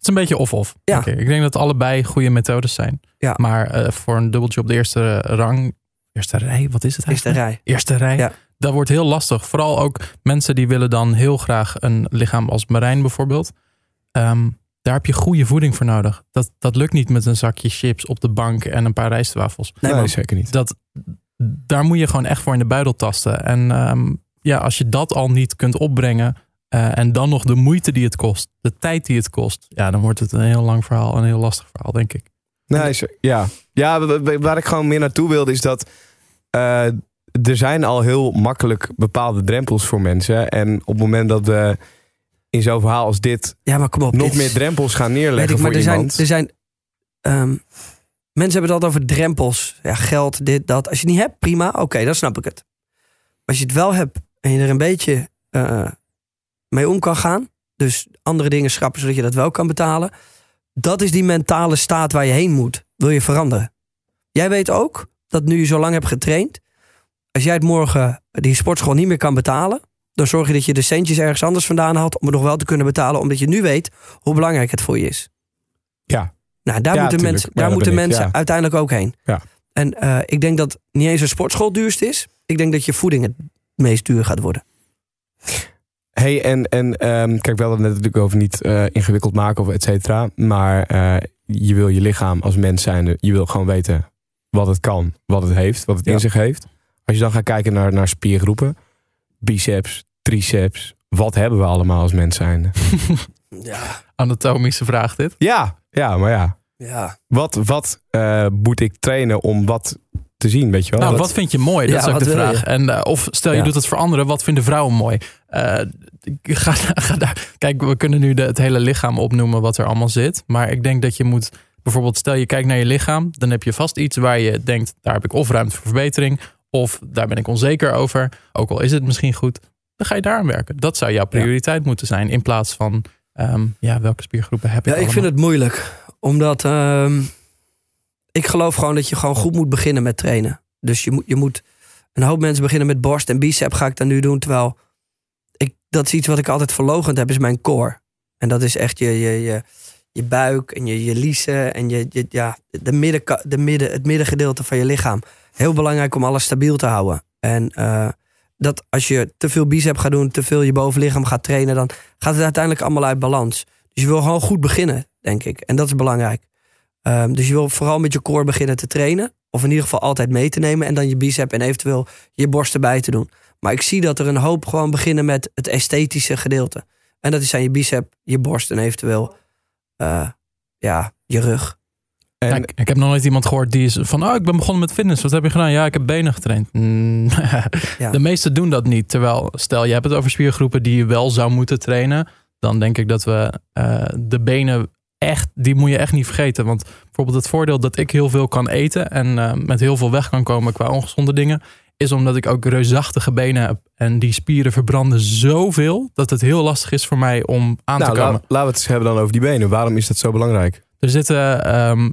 Het is een beetje of-of. Ja. denk ik. ik denk dat allebei goede methodes zijn. Ja. Maar eh, voor een dubbeltje op de eerste rang, eerste rij, wat is het eigenlijk? rij. Eerste rij. Ja. Dat wordt heel lastig. Vooral ook mensen die willen dan heel graag een lichaam als Marijn bijvoorbeeld. Ehm, daar heb je goede voeding voor nodig. Dat, dat lukt niet met een zakje chips op de bank en een paar rijstwafels. Nee, Nee, zeker niet. Dat, daar moet je gewoon echt voor in de buidel tasten. En ehm, ja, als je dat al niet kunt opbrengen. eh, en dan nog de moeite die het kost, de tijd die het kost. Ja, dan wordt het een heel lang verhaal, een heel lastig verhaal, denk ik. Nee, ze- ja. Ja, wa- wa- waar ik gewoon meer naartoe wilde is dat eh, er zijn al heel makkelijk bepaalde drempels voor mensen. En op het moment dat we in zo'n verhaal als dit Ja, maar kom op. nog dit meer drempels gaan neerleggen ik, maar voor er zijn, er zijn ehm, mensen hebben het altijd over drempels. Ja, geld, dit, dat. Als je het niet hebt, prima. Oké, dan snap ik het. Als je het wel hebt en je er een beetje eh, mee om kan gaan. Dus andere dingen schrappen zodat je dat wel kan betalen. Dat is die mentale staat waar je heen moet. Wil je veranderen. Jij weet ook dat nu je zo lang hebt getraind. Als jij het morgen die sportschool niet meer kan betalen. Dan zorg je dat je de centjes ergens anders vandaan haalt. Om het nog wel te kunnen betalen. Omdat je nu weet hoe belangrijk het voor je is. Ja. Nou, daar Ja, moeten tuurlijk. mensen, daar moeten ik, mensen ja. uiteindelijk ook heen. Ja. En eh, ik denk dat niet eens een sportschool duurst is. Ik denk dat je voeding het meest duur gaat worden. Hey, en, en ehm, kijk, we hadden het net natuurlijk over niet eh, ingewikkeld maken of et cetera. Maar eh, je wil je lichaam als mens zijn. Je wil gewoon weten wat het kan, wat het heeft, wat het in zich heeft. Als je dan gaat kijken naar, naar spiergroepen, biceps, triceps. Wat hebben we allemaal als mens zijn? Ja. Anatomische vraag dit. Ja, ja, maar ja. Ja. Wat, wat eh, moet ik trainen om wat te zien, weet je wel? Nou, Dat- wat vind je mooi? Dat Ja, is ook de vraag. En, eh, of stel je Ja. doet het voor anderen, wat vinden vrouwen mooi? Eh, ga, ga daar. Kijk, we kunnen nu de, het hele lichaam opnoemen wat er allemaal zit. Maar ik denk dat je moet, bijvoorbeeld, stel je kijkt naar je lichaam, dan heb je vast iets waar je denkt, daar heb ik of ruimte voor verbetering, of daar ben ik onzeker over. Ook al is het misschien goed, dan ga je daar aan werken. Dat zou jouw prioriteit moeten zijn, in plaats van, ehm, ja, welke spiergroepen heb Ja, ik ik vind het moeilijk. Omdat ehm, ik geloof gewoon dat je gewoon goed moet beginnen met trainen. Dus je moet, je moet een hoop mensen beginnen met borst en bicep ga ik dan nu doen. Terwijl ik, dat is iets wat ik altijd verlogend heb, is mijn core. En dat is echt je, je, je, je buik en je, je liezen en je, je, ja, de midden, de midden, het middengedeelte van je lichaam. Heel belangrijk om alles stabiel te houden. En eh, dat als je te veel bicep gaat doen, te veel je bovenlichaam gaat trainen, dan gaat het uiteindelijk allemaal uit balans. Dus je wil gewoon goed beginnen, denk ik. En dat is belangrijk. Ehm, dus je wil vooral met je core beginnen te trainen. Of in ieder geval altijd mee te nemen. En dan je bicep en eventueel je borst erbij te doen. Maar ik zie dat er een hoop gewoon beginnen met het esthetische gedeelte. En dat is aan je bicep, je borst en eventueel eh, ja, je rug. En, ik, ik heb nog nooit iemand gehoord die is van, oh, ik ben begonnen met fitness. Wat heb je gedaan? Ja, ik heb benen getraind. Mm, Ja. De meesten doen dat niet. Terwijl, stel je hebt het over spiergroepen die je wel zou moeten trainen. Dan denk ik dat we eh, de benen echt, die moet je echt niet vergeten. Want bijvoorbeeld het voordeel dat ik heel veel kan eten en eh, met heel veel weg kan komen qua ongezonde dingen. Is omdat ik ook reusachtige benen heb. En die spieren verbranden zoveel dat het heel lastig is voor mij om aan nou, te komen. la- laten we het eens hebben dan over die benen. Waarom is dat zo belangrijk? Er zitten. ehm eh,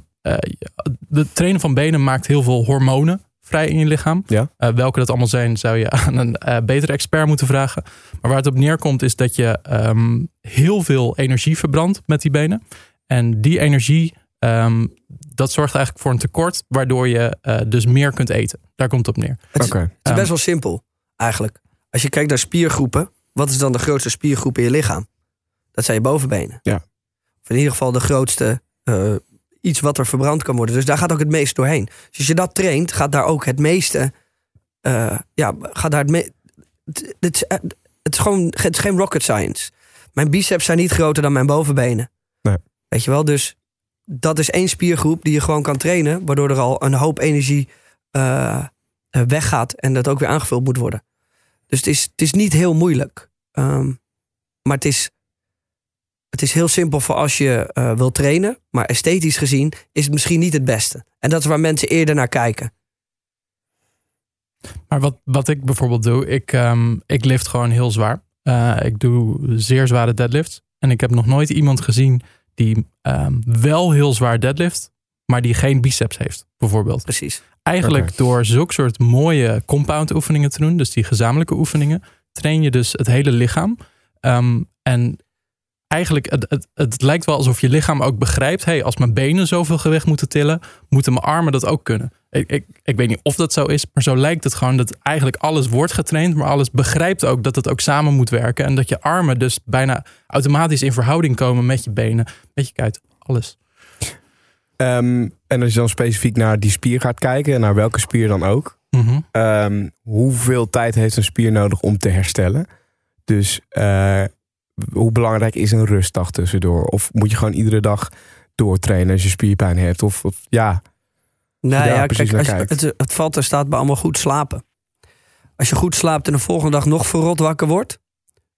de trainen van benen maakt heel veel hormonen vrij in je lichaam. Ja. Eh, welke dat allemaal zijn, zou je aan een eh, betere expert moeten vragen. Maar waar het op neerkomt, is dat je ehm, heel veel energie verbrandt met die benen. En die energie, ehm, dat zorgt eigenlijk voor een tekort, waardoor je eh, dus meer kunt eten. Daar komt het op neer. Het het is Ehm. best wel simpel, eigenlijk. Als je kijkt naar spiergroepen, wat is dan de grootste spiergroep in je lichaam? Dat zijn je bovenbenen. Ja. Of in ieder geval de grootste, eh, iets wat er verbrand kan worden. Dus daar gaat ook het meest doorheen. Dus als je dat traint, gaat daar ook het meeste, eh, ja, gaat daar het me het, het, is, eh, het is gewoon, het is geen rocket science. Mijn biceps zijn niet groter dan mijn bovenbenen. Nee. Weet je wel, dus dat is één spiergroep die je gewoon kan trainen, waardoor er al een hoop energie eh, weggaat en dat ook weer aangevuld moet worden. Dus het is, het is niet heel moeilijk. Ehm, maar het is, het is heel simpel voor als je eh, wil trainen. Maar esthetisch gezien is het misschien niet het beste. En dat is waar mensen eerder naar kijken. Maar wat, wat ik bijvoorbeeld doe, ik, ehm, ik lift gewoon heel zwaar. Eh, ik doe zeer zware deadlifts. En ik heb nog nooit iemand gezien die ehm, wel heel zwaar deadlift, maar die geen biceps heeft, bijvoorbeeld. Precies. Eigenlijk door zulke soort mooie compound oefeningen te doen, dus die gezamenlijke oefeningen, train je dus het hele lichaam. Ehm, en eigenlijk, het, het, het lijkt wel alsof je lichaam ook begrijpt: hey, als mijn benen zoveel gewicht moeten tillen, moeten mijn armen dat ook kunnen. Ik, ik, ik weet niet of dat zo is, maar zo lijkt het gewoon dat eigenlijk alles wordt getraind, maar alles begrijpt ook dat het ook samen moet werken. En dat je armen dus bijna automatisch in verhouding komen met je benen, met je kuit, alles. Ehm, en als je dan specifiek naar die spier gaat kijken, naar welke spier dan ook. Mhm. Ehm, hoeveel tijd heeft een spier nodig om te herstellen? Dus eh, hoe belangrijk is een rustdag tussendoor? Of moet je gewoon iedere dag doortrainen als je spierpijn hebt? Of, of ja, Nou ja, precies kijk, naar je- het, het valt er staat bij allemaal goed slapen. Als je goed slaapt en de volgende dag nog verrot wakker wordt,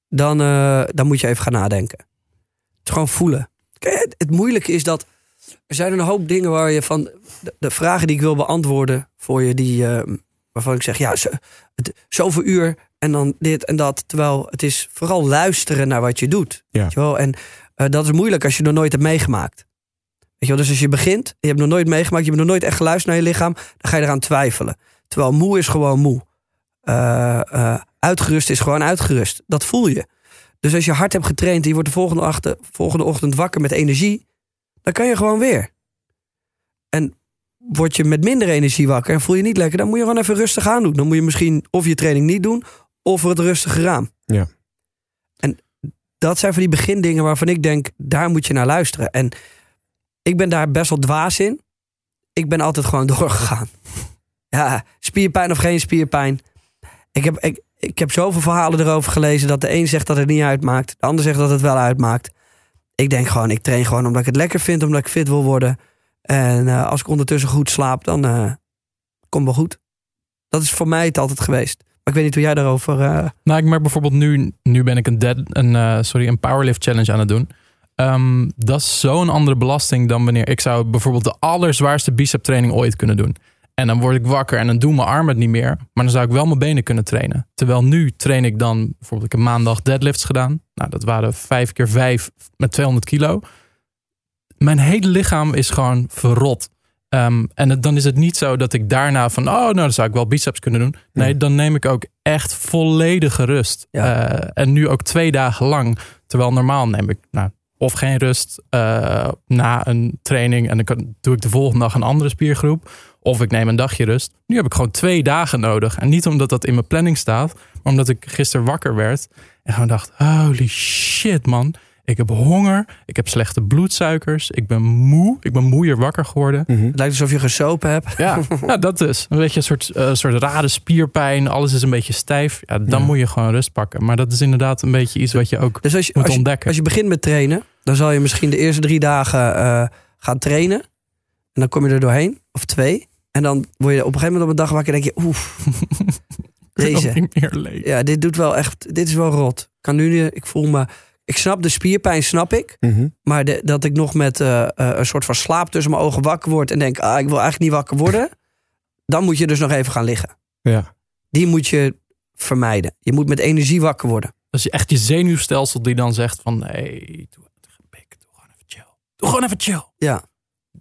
dan, eh, dan moet je even gaan nadenken. Het is gewoon voelen. Kijk, het, het moeilijke is dat er zijn een hoop dingen waar je van de, de vragen die ik wil beantwoorden voor je, die, eh, waarvan ik zeg, ja, zo, het, zoveel uur en dan dit en dat. Terwijl het is vooral luisteren naar wat je doet. Ja. Weet je wel? En eh, dat is moeilijk als je nog nooit hebt meegemaakt. Weet je wel? Dus als je begint, je hebt nog nooit meegemaakt, je hebt nog nooit echt geluisterd naar je lichaam, dan ga je eraan twijfelen. Terwijl moe is gewoon moe. Eh, eh, uitgerust is gewoon uitgerust. Dat voel je. Dus als je hard hebt getraind en je wordt de volgende, achter, volgende ochtend wakker met energie, dan kan je gewoon weer. En word je met minder energie wakker en voel je niet lekker, dan moet je gewoon even rustig aan doen. Dan moet je misschien of je training niet doen, of het rustiger aan. Ja. En dat zijn van die begindingen waarvan ik denk, daar moet je naar luisteren. En ik ben daar best wel dwaas in. Ik ben altijd gewoon doorgegaan. Ja, spierpijn of geen spierpijn. Ik heb, ik, ik heb zoveel verhalen erover gelezen dat de een zegt dat het niet uitmaakt, de ander zegt dat het wel uitmaakt. Ik denk gewoon, ik train gewoon omdat ik het lekker vind, omdat ik fit wil worden. En eh, als ik ondertussen goed slaap, dan eh komt wel goed. Dat is voor mij het altijd geweest. Ik weet niet hoe jij daarover. eh, Nou, ik merk bijvoorbeeld nu, nu ben ik een, dead, een, eh, sorry, een powerlift challenge aan het doen. Ehm, dat is zo'n andere belasting dan wanneer ik zou bijvoorbeeld de allerzwaarste bicep training ooit kunnen doen. En dan word ik wakker en dan doen mijn armen het niet meer. Maar dan zou ik wel mijn benen kunnen trainen. Terwijl nu train ik dan, bijvoorbeeld ik heb maandag deadlifts gedaan. Nou, dat waren vijf keer vijf met 200 kilo. Mijn hele lichaam is gewoon verrot. Ehm, en het- dan is het niet zo dat ik daarna van, oh, nou, dan zou ik wel biceps kunnen doen. Nee, dan neem ik ook echt volledige rust. Ja. Eh, en nu ook twee dagen lang. Terwijl normaal neem ik nou, of geen rust eh, na een training en dan kan- doe ik de volgende dag een andere spiergroep. Of ik neem een dagje rust. Nu heb ik gewoon twee dagen nodig. En niet omdat dat in mijn planning staat, maar omdat ik gisteren wakker werd en gewoon dacht: holy shit, man. Ik heb honger, ik heb slechte bloedsuikers, ik ben moe, ik ben moeier wakker geworden. Mhm. het lijkt alsof je gesopen hebt. Ja, ja dat dus. Een beetje een soort, eh, soort rare spierpijn, alles is een beetje stijf. Ja, dan Ja. moet je gewoon rust pakken. Maar dat is inderdaad een beetje iets wat je ook Dus als je, moet als je, ontdekken. als je begint met trainen, dan zal je misschien de eerste drie dagen eh, gaan trainen. En dan kom je er doorheen, of twee. En dan word je op een gegeven moment op een dag wakker en denk je, oef, deze. niet meer leeg. Ja, dit doet wel echt, dit is wel rot. Ik Kan nu, niet- ik voel me, ik snap de spierpijn, snap ik. Mhm. Maar de- dat ik nog met eh, eh, een soort van slaap tussen mijn ogen wakker word en denk, ah, ik wil eigenlijk niet wakker worden. Dan moet je dus nog even gaan liggen. Ja. Die moet je vermijden. Je moet met energie wakker worden. Dat is echt je zenuwstelsel die dan zegt van... hey, doe pik, doe gewoon even chill. Doe gewoon even chill. Ja,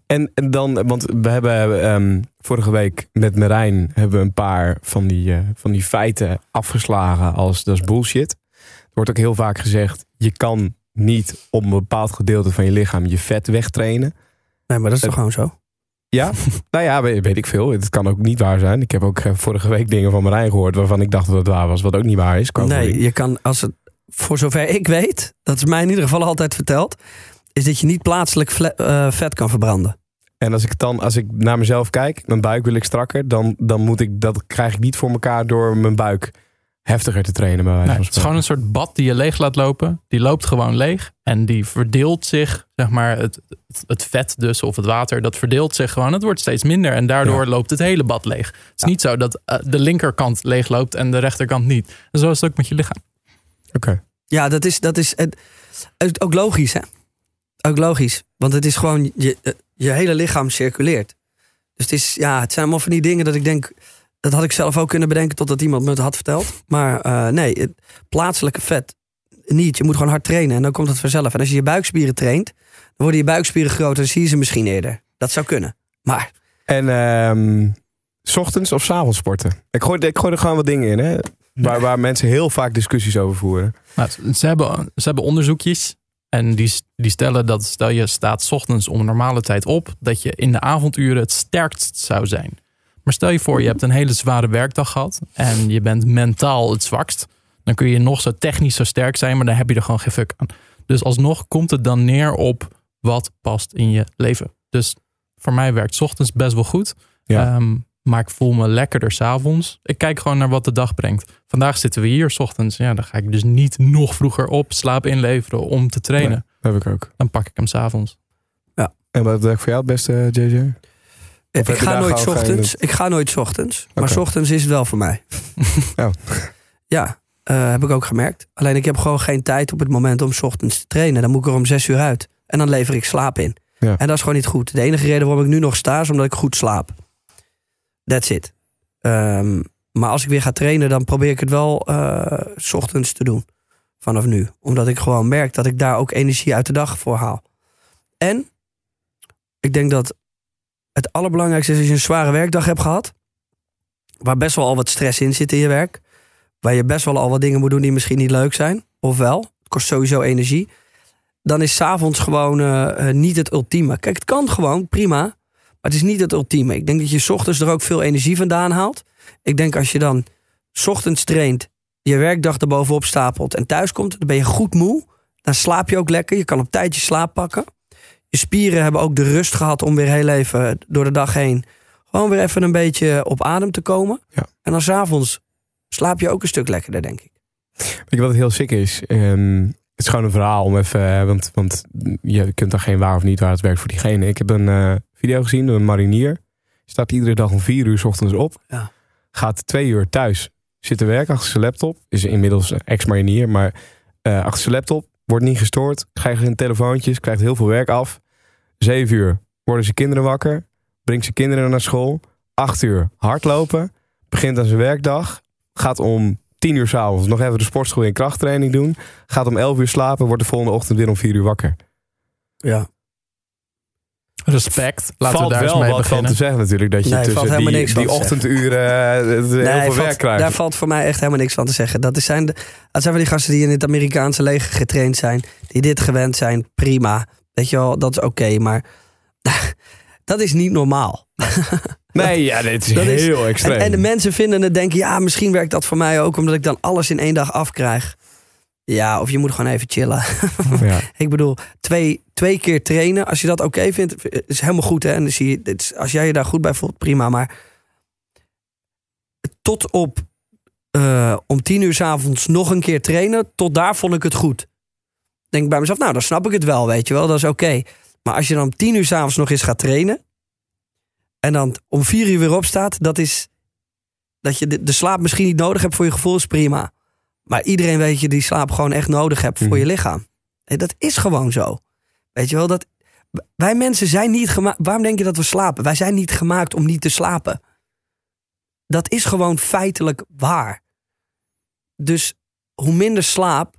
En, en dan, want we hebben ehm, vorige week met Marijn hebben we een paar van die, eh, van die feiten afgeslagen als dat is bullshit. Er wordt ook heel vaak gezegd, je kan niet op een bepaald gedeelte van je lichaam je vet wegtrainen. nee, maar dat is toch gewoon zo? Ja, nou ja, weet, ik veel. Het kan ook niet waar zijn. Ik heb ook eh, vorige week dingen van Marijn gehoord waarvan ik dacht dat het waar was, wat ook niet waar is. Nee, je kan als het, voor zover ik weet, dat is mij in ieder geval altijd verteld, is dat je niet plaatselijk eh, vet kan verbranden. En als ik dan, als ik naar mezelf kijk, mijn buik wil ik strakker, dan, dan moet ik, dat krijg ik niet voor elkaar door mijn buik heftiger te trainen. Bij wijze Nee, het is gewoon een soort bad die je leeg laat lopen. Die loopt gewoon leeg. En die verdeelt zich, zeg maar, het, het, vet dus, of het water, dat verdeelt zich gewoon. Het wordt steeds minder. En daardoor Ja. loopt het hele bad leeg. Het is niet zo dat eh, de linkerkant leeg loopt en de rechterkant niet. En zo is het ook met je lichaam. Oké. Ja, dat is, dat is het, het- ook logisch, hè? Ook logisch. Want het is gewoon, je, eh, je hele lichaam circuleert. Dus het, is, ja, het zijn allemaal van die dingen dat ik denk, dat had ik zelf ook kunnen bedenken totdat iemand me het had verteld. Maar eh, nee, het plaatselijke vet niet. Je moet gewoon hard trainen en dan komt het vanzelf. En als je je buikspieren traint, dan worden je buikspieren groter en zie je ze misschien eerder. Dat zou kunnen. Maar En ehm, s ochtends of s avonds sporten? Ik gooi, ik gooi er gewoon wat dingen in, hè? Waar, waar mensen heel vaak discussies over voeren. Nou, ze, hebben, ze hebben onderzoekjes. En die, die stellen dat stel je staat 's ochtends om een normale tijd op, dat je in de avonduren het sterkst zou zijn. Maar stel je voor, je hebt een hele zware werkdag gehad en je bent mentaal het zwakst. Dan kun je nog zo technisch zo sterk zijn, maar dan heb je er gewoon geen fuck aan. Dus alsnog komt het dan neer op wat past in je leven. Dus voor mij werkt 's ochtends best wel goed. Ja. Ehm, maar ik voel me lekkerder s'avonds. Ik kijk gewoon naar wat de dag brengt. Vandaag zitten we hier 's ochtends. Ja, dan ga ik dus niet nog vroeger op slaap inleveren om te trainen. Dat heb ik ook. Dan pak ik hem s'avonds. En wat werkt voor jou het beste, JJ? Of ik ga nooit ochtends. geen- Ik ga nooit 's ochtends. Maar Oké. 's ochtends is het wel voor mij. Oh. Ja, eh, heb ik ook gemerkt. Alleen ik heb gewoon geen tijd op het moment om 's ochtends te trainen. Dan moet ik er om zes uur uit. En dan lever ik slaap in. Ja. En dat is gewoon niet goed. De enige reden waarom ik nu nog sta is omdat ik goed slaap. That's it. Ehm, maar als ik weer ga trainen, dan probeer ik het wel eh, s ochtends te doen. Vanaf nu. Omdat ik gewoon merk dat ik daar ook energie uit de dag voor haal. En ik denk dat het allerbelangrijkste is als je een zware werkdag hebt gehad. Waar best wel al wat stress in zit in je werk. Waar je best wel al wat dingen moet doen die misschien niet leuk zijn. Of wel. Het kost sowieso energie. Dan is s'avonds gewoon eh, eh, niet het ultieme. Kijk, het kan gewoon, prima. Maar het is niet het ultieme. Ik denk dat je 's ochtends er ook veel energie vandaan haalt. Ik denk als je dan 's ochtends traint, je werkdag erbovenop stapelt en thuis komt, dan ben je goed moe. Dan slaap je ook lekker. Je kan op tijd je slaap pakken. Je spieren hebben ook de rust gehad om weer heel even door de dag heen gewoon weer even een beetje op adem te komen. Ja. En dan s'avonds slaap je ook een stuk lekkerder, denk ik. Weet je wat heel sick is? Ehm, het is gewoon een verhaal om even, eh, want, want je kunt dan geen waar of niet waar het werkt voor diegene. Ik heb een eh, video gezien door een marinier. Staat iedere dag om vier uur 's ochtends op. Ja. Gaat twee uur thuis. Zit te werken achter zijn laptop. Is inmiddels ex-marinier, maar eh, achter zijn laptop. Wordt niet gestoord. Krijgt geen telefoontjes. Krijgt heel veel werk af. Zeven uur worden zijn kinderen wakker. Brengt zijn kinderen naar school. Acht uur hardlopen. Begint aan zijn werkdag. Gaat om tien uur s'avonds nog even de sportschool in krachttraining doen. Gaat om elf uur slapen. Wordt de volgende ochtend weer om vier uur wakker. Ja. Respect. Laten valt we daar eens wel mee wat van beginnen. te zeggen natuurlijk. Dat je Nee, tussen die, niks van die te zeggen. ochtenduren eh, het heel Nee, veel valt- werk krijgt. daar valt voor mij echt helemaal niks van te zeggen. Dat, is zijn de, dat zijn van die gasten die in het Amerikaanse leger getraind zijn. Die dit gewend zijn. Prima. Weet je wel, dat is oké. maar dat is niet normaal. Nee, ja, dit is Dat is- heel En, extreem. en de mensen vinden het denken, ja, misschien werkt dat voor mij ook, omdat ik dan alles in één dag afkrijg. Ja, of je moet gewoon even chillen. ja. Ik bedoel, twee, twee keer trainen, als je dat oké vindt, is helemaal goed. Hè? En dan zie je, als jij je daar goed bij voelt, prima. Maar tot op eh, om tien uur 's avonds nog een keer trainen, tot daar vond ik het goed. Denk ik bij mezelf, nou, dan snap ik het wel, weet je wel, dat is oké. Maar als je dan om tien uur 's avonds nog eens gaat trainen en dan om vier uur weer opstaat, dat is dat je de, de slaap misschien niet nodig hebt voor je gevoel, is prima. Maar iedereen weet je die slaap gewoon echt nodig hebt voor Mhm. je lichaam. Hé, Dat is gewoon zo. Weet je wel, dat, wij mensen zijn niet gemaakt. Waarom denk je dat we slapen? Wij zijn niet gemaakt om niet te slapen. Dat is gewoon feitelijk waar. Dus hoe minder slaap,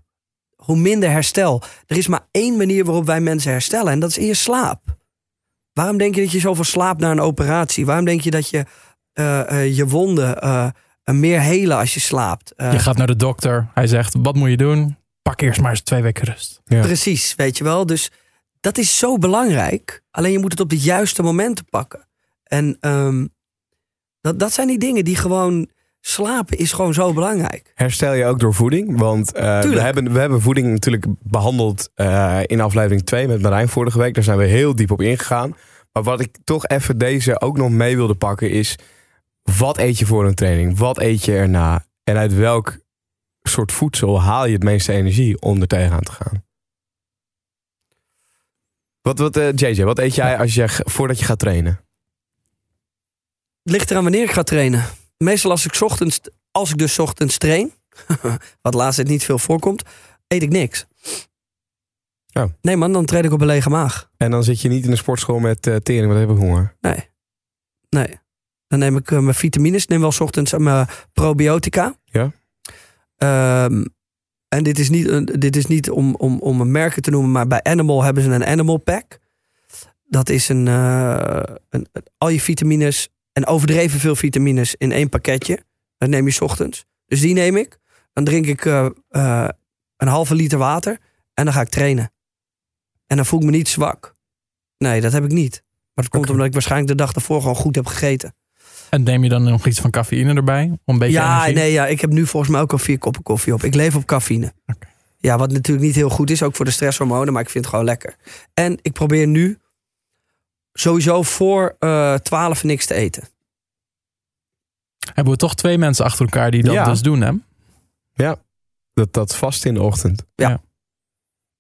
hoe minder herstel. Er is maar één manier waarop wij mensen herstellen en dat is in je slaap. Waarom denk je dat je zoveel slaapt na een operatie? Waarom denk je dat je eh, eh, je wonden eh, meer helen als je slaapt? Eh, Je gaat naar de dokter. Hij zegt, wat moet je doen? Pak eerst maar eens twee weken rust. Ja. Precies, weet je wel. Dus dat is zo belangrijk. Alleen je moet het op de juiste momenten pakken. En ehm, dat, dat zijn die dingen die gewoon... Slapen is gewoon zo belangrijk. Herstel je ook door voeding? Want eh, we, hebben, we hebben voeding natuurlijk behandeld eh, in aflevering 2 met Marijn vorige week. Daar zijn we heel diep op ingegaan. Maar wat ik toch even deze ook nog mee wilde pakken is... Wat eet je voor een training? Wat eet je erna? En uit welk soort voedsel haal je het meeste energie om er tegenaan te gaan? Wat, wat, eh, JJ, wat eet jij als je, voordat je gaat trainen? Het ligt eraan wanneer ik ga trainen. Meestal als ik 's ochtends, als ik dus 's ochtends train, wat laatst tijd niet veel voorkomt, eet ik niks. Oh. Nee man, dan train ik op een lege maag. En dan zit je niet in de sportschool met eh tering, wat heb ik honger. Nee. Nee. Dan neem ik eh, mijn vitamines. Neem wel 's ochtends eh, mijn probiotica. Ja. Ehm, en dit is niet, een- dit is niet om, om, om een merken te noemen, maar bij Animal hebben ze een Animal Pack. Dat is een, eh, een, al je vitamines en overdreven veel vitamines in één pakketje. Dat neem je 's ochtends. Dus die neem ik. Dan drink ik eh, eh, een halve liter water en dan ga ik trainen. En dan voel ik me niet zwak. Nee, dat heb ik niet. Maar het komt omdat ik waarschijnlijk de dag ervoor gewoon goed heb gegeten. En neem je dan nog iets van cafeïne erbij? Om een beetje Ja, energie? nee, ja, ik heb nu volgens mij ook al vier koppen koffie op. Ik leef op cafeïne. Oké. Ja, wat natuurlijk niet heel goed is, ook voor de stresshormonen, maar ik vind het gewoon lekker. En ik probeer nu sowieso voor eh 12 niks te eten. Hebben we toch twee mensen achter elkaar die dat Ja. dus doen, hè? Dat, dat vast in de ochtend. Ja.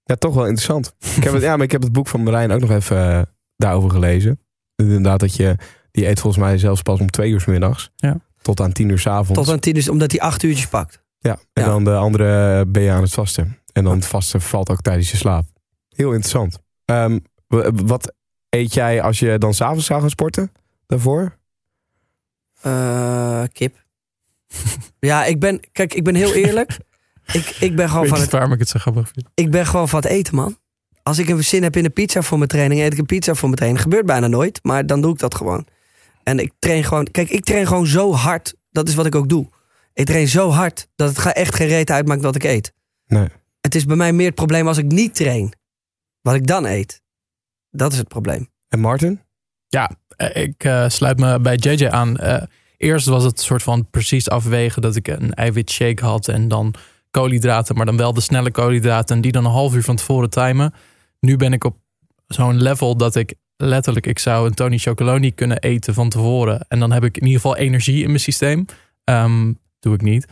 Ja, toch wel interessant. Ik heb het, ja, maar ik heb het boek van Marijn ook nog even eh, daarover gelezen. Inderdaad, dat je die eet volgens mij zelfs pas om twee uur 's middags. Ja. Tot aan tien uur 's avonds. Tot aan 10 is omdat hij acht uurtjes pakt. Ja, en Ja. dan de andere ben je aan het vasten. En dan het vasten valt ook tijdens je slaap. Heel interessant. Ehm, w- wat eet jij als je dan s'avonds zou gaan sporten? Daarvoor? Eh, kip. ja, ik ben, kijk, ik ben heel eerlijk. ik, ik, ben gewoon Weet van het, waarom ik het zo grappig vind? ik ben gewoon van het eten, man. Als ik een zin heb in een pizza voor mijn training, eet ik een pizza voor mijn training. Gebeurt bijna nooit, maar dan doe ik dat gewoon. En ik train gewoon, kijk, ik train gewoon zo hard. Dat is wat ik ook doe. Ik train zo hard dat het ga- echt geen reet uitmaakt wat ik eet. Nee. Het is bij mij meer het probleem als ik niet train. Wat ik dan eet. Dat is het probleem. En Martin? Ja, eh, ik eh, sluit me bij JJ aan. Eh, eerst was het een soort van precies afwegen dat ik een eiwitshake had en dan koolhydraten, maar dan wel de snelle koolhydraten en die dan een half uur van tevoren timen. Nu ben ik op zo'n level dat ik letterlijk, ik zou een Tony Chocoloni kunnen eten van tevoren en dan heb ik in ieder geval energie in mijn systeem. Ehm, doe ik niet.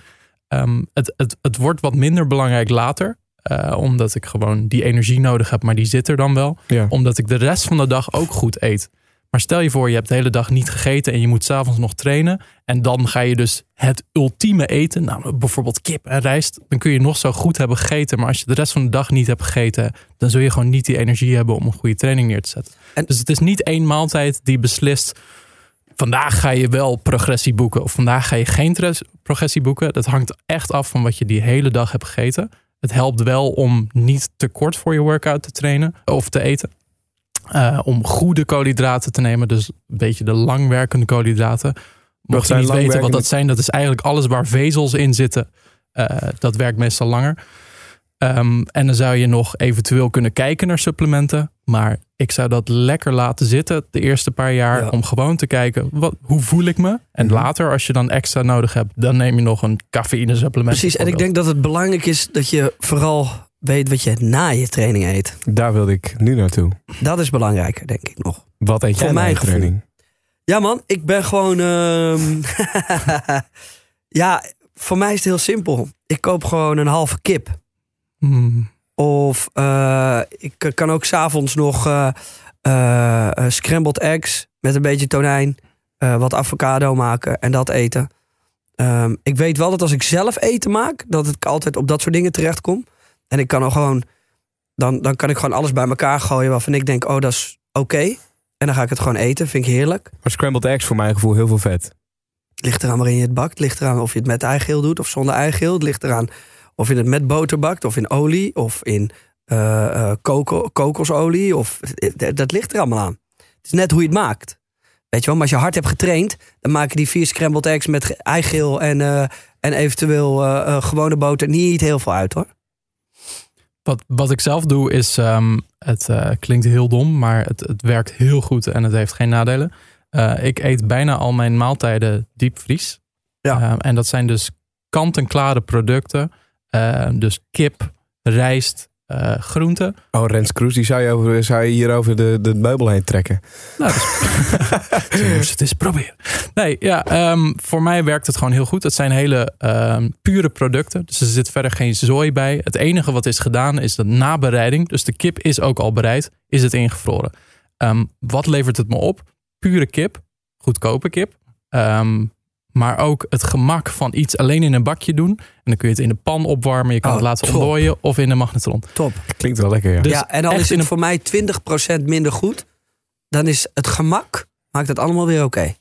Ehm, het, het, het wordt wat minder belangrijk later, eh, omdat ik gewoon die energie nodig heb, maar die zit er dan wel Ja. omdat ik de rest van de dag ook goed eet. Maar stel je voor, je hebt de hele dag niet gegeten en je moet s'avonds nog trainen. En dan ga je dus het ultieme eten, namelijk bijvoorbeeld kip en rijst. Dan kun je nog zo goed hebben gegeten. Maar als je de rest van de dag niet hebt gegeten, dan zul je gewoon niet die energie hebben om een goede training neer te zetten. En- Dus het is niet één maaltijd die beslist. Vandaag ga je wel progressie boeken of vandaag ga je geen progressie boeken. Dat hangt echt af van wat je die hele dag hebt gegeten. Het helpt wel om niet te kort voor je workout te trainen of te eten. Eh, om goede koolhydraten te nemen. Dus een beetje de langwerkende koolhydraten. Mocht je niet weten wat dat zijn, dat is eigenlijk alles waar vezels in zitten. Eh, dat werkt meestal langer. Ehm, en dan zou je nog eventueel kunnen kijken naar supplementen. Maar ik zou dat lekker laten zitten de eerste paar jaar. Ja. Om gewoon te kijken, wat, hoe voel ik me? En Mhm. later, als je dan extra nodig hebt, dan neem je nog een cafeïne supplement. Precies, en ik denk dat het belangrijk is dat je vooral weet wat je na je training eet. Daar wilde ik nu naartoe. Dat is belangrijker, denk ik nog. Wat eet jij na mijn je gevoel. training? Ja man, ik ben gewoon... ehm, ja, voor mij is het heel simpel. Ik koop gewoon een halve kip. Hmm. Of eh, ik kan ook s'avonds nog eh, eh, scrambled eggs met een beetje tonijn, eh, wat avocado maken en dat eten. Ehm, ik weet wel dat als ik zelf eten maak, dat ik altijd op dat soort dingen terechtkom. En ik kan al gewoon, dan, dan kan ik gewoon alles bij elkaar gooien waarvan ik denk, oh dat is oké. En dan ga ik het gewoon eten, vind ik heerlijk. Maar scrambled eggs voor mijn gevoel heel veel vet. Ligt eraan waarin je het bakt. Ligt eraan of je het met eigeel doet of zonder eigeel. Het ligt eraan of je het met boter bakt of in olie of in eh, eh, koko- kokosolie. Of, eh, dat ligt er allemaal aan. Het is net hoe je het maakt. Weet je wel, maar als je hard hebt getraind, dan maken die vier scrambled eggs met ge- eigeel en, en eventueel gewone boter niet heel veel uit hoor. Wat, wat ik zelf doe is, ehm, het eh, klinkt heel dom, maar het, het werkt heel goed en het heeft geen nadelen. Eh, ik eet bijna al mijn maaltijden diepvries. Ja. Eh, en dat zijn dus kant-en-klare producten. Eh, dus kip, rijst, eh groenten. Oh, Rens Kroes, die zou je, over, zou je hier over de, de meubel heen trekken. Nou, dus, je moest het eens proberen. Nee, ja, ehm, voor mij werkt het gewoon heel goed. Het zijn hele ehm, pure producten. Dus er zit verder geen zooi bij. Het enige wat is gedaan is de nabereiding. Dus de kip is ook al bereid. Is het ingevroren. Ehm, wat levert het me op? Pure kip. Goedkope kip. Maar ook het gemak van iets alleen in een bakje doen. En dan kun je het in de pan opwarmen. Je kan Oh, het laten top. ontdooien. Of in de magnetron. Top. Klinkt wel lekker, ja. Dus ja, en dan is in het een- voor mij 20% minder goed. Dan is het gemak, maakt het allemaal weer oké.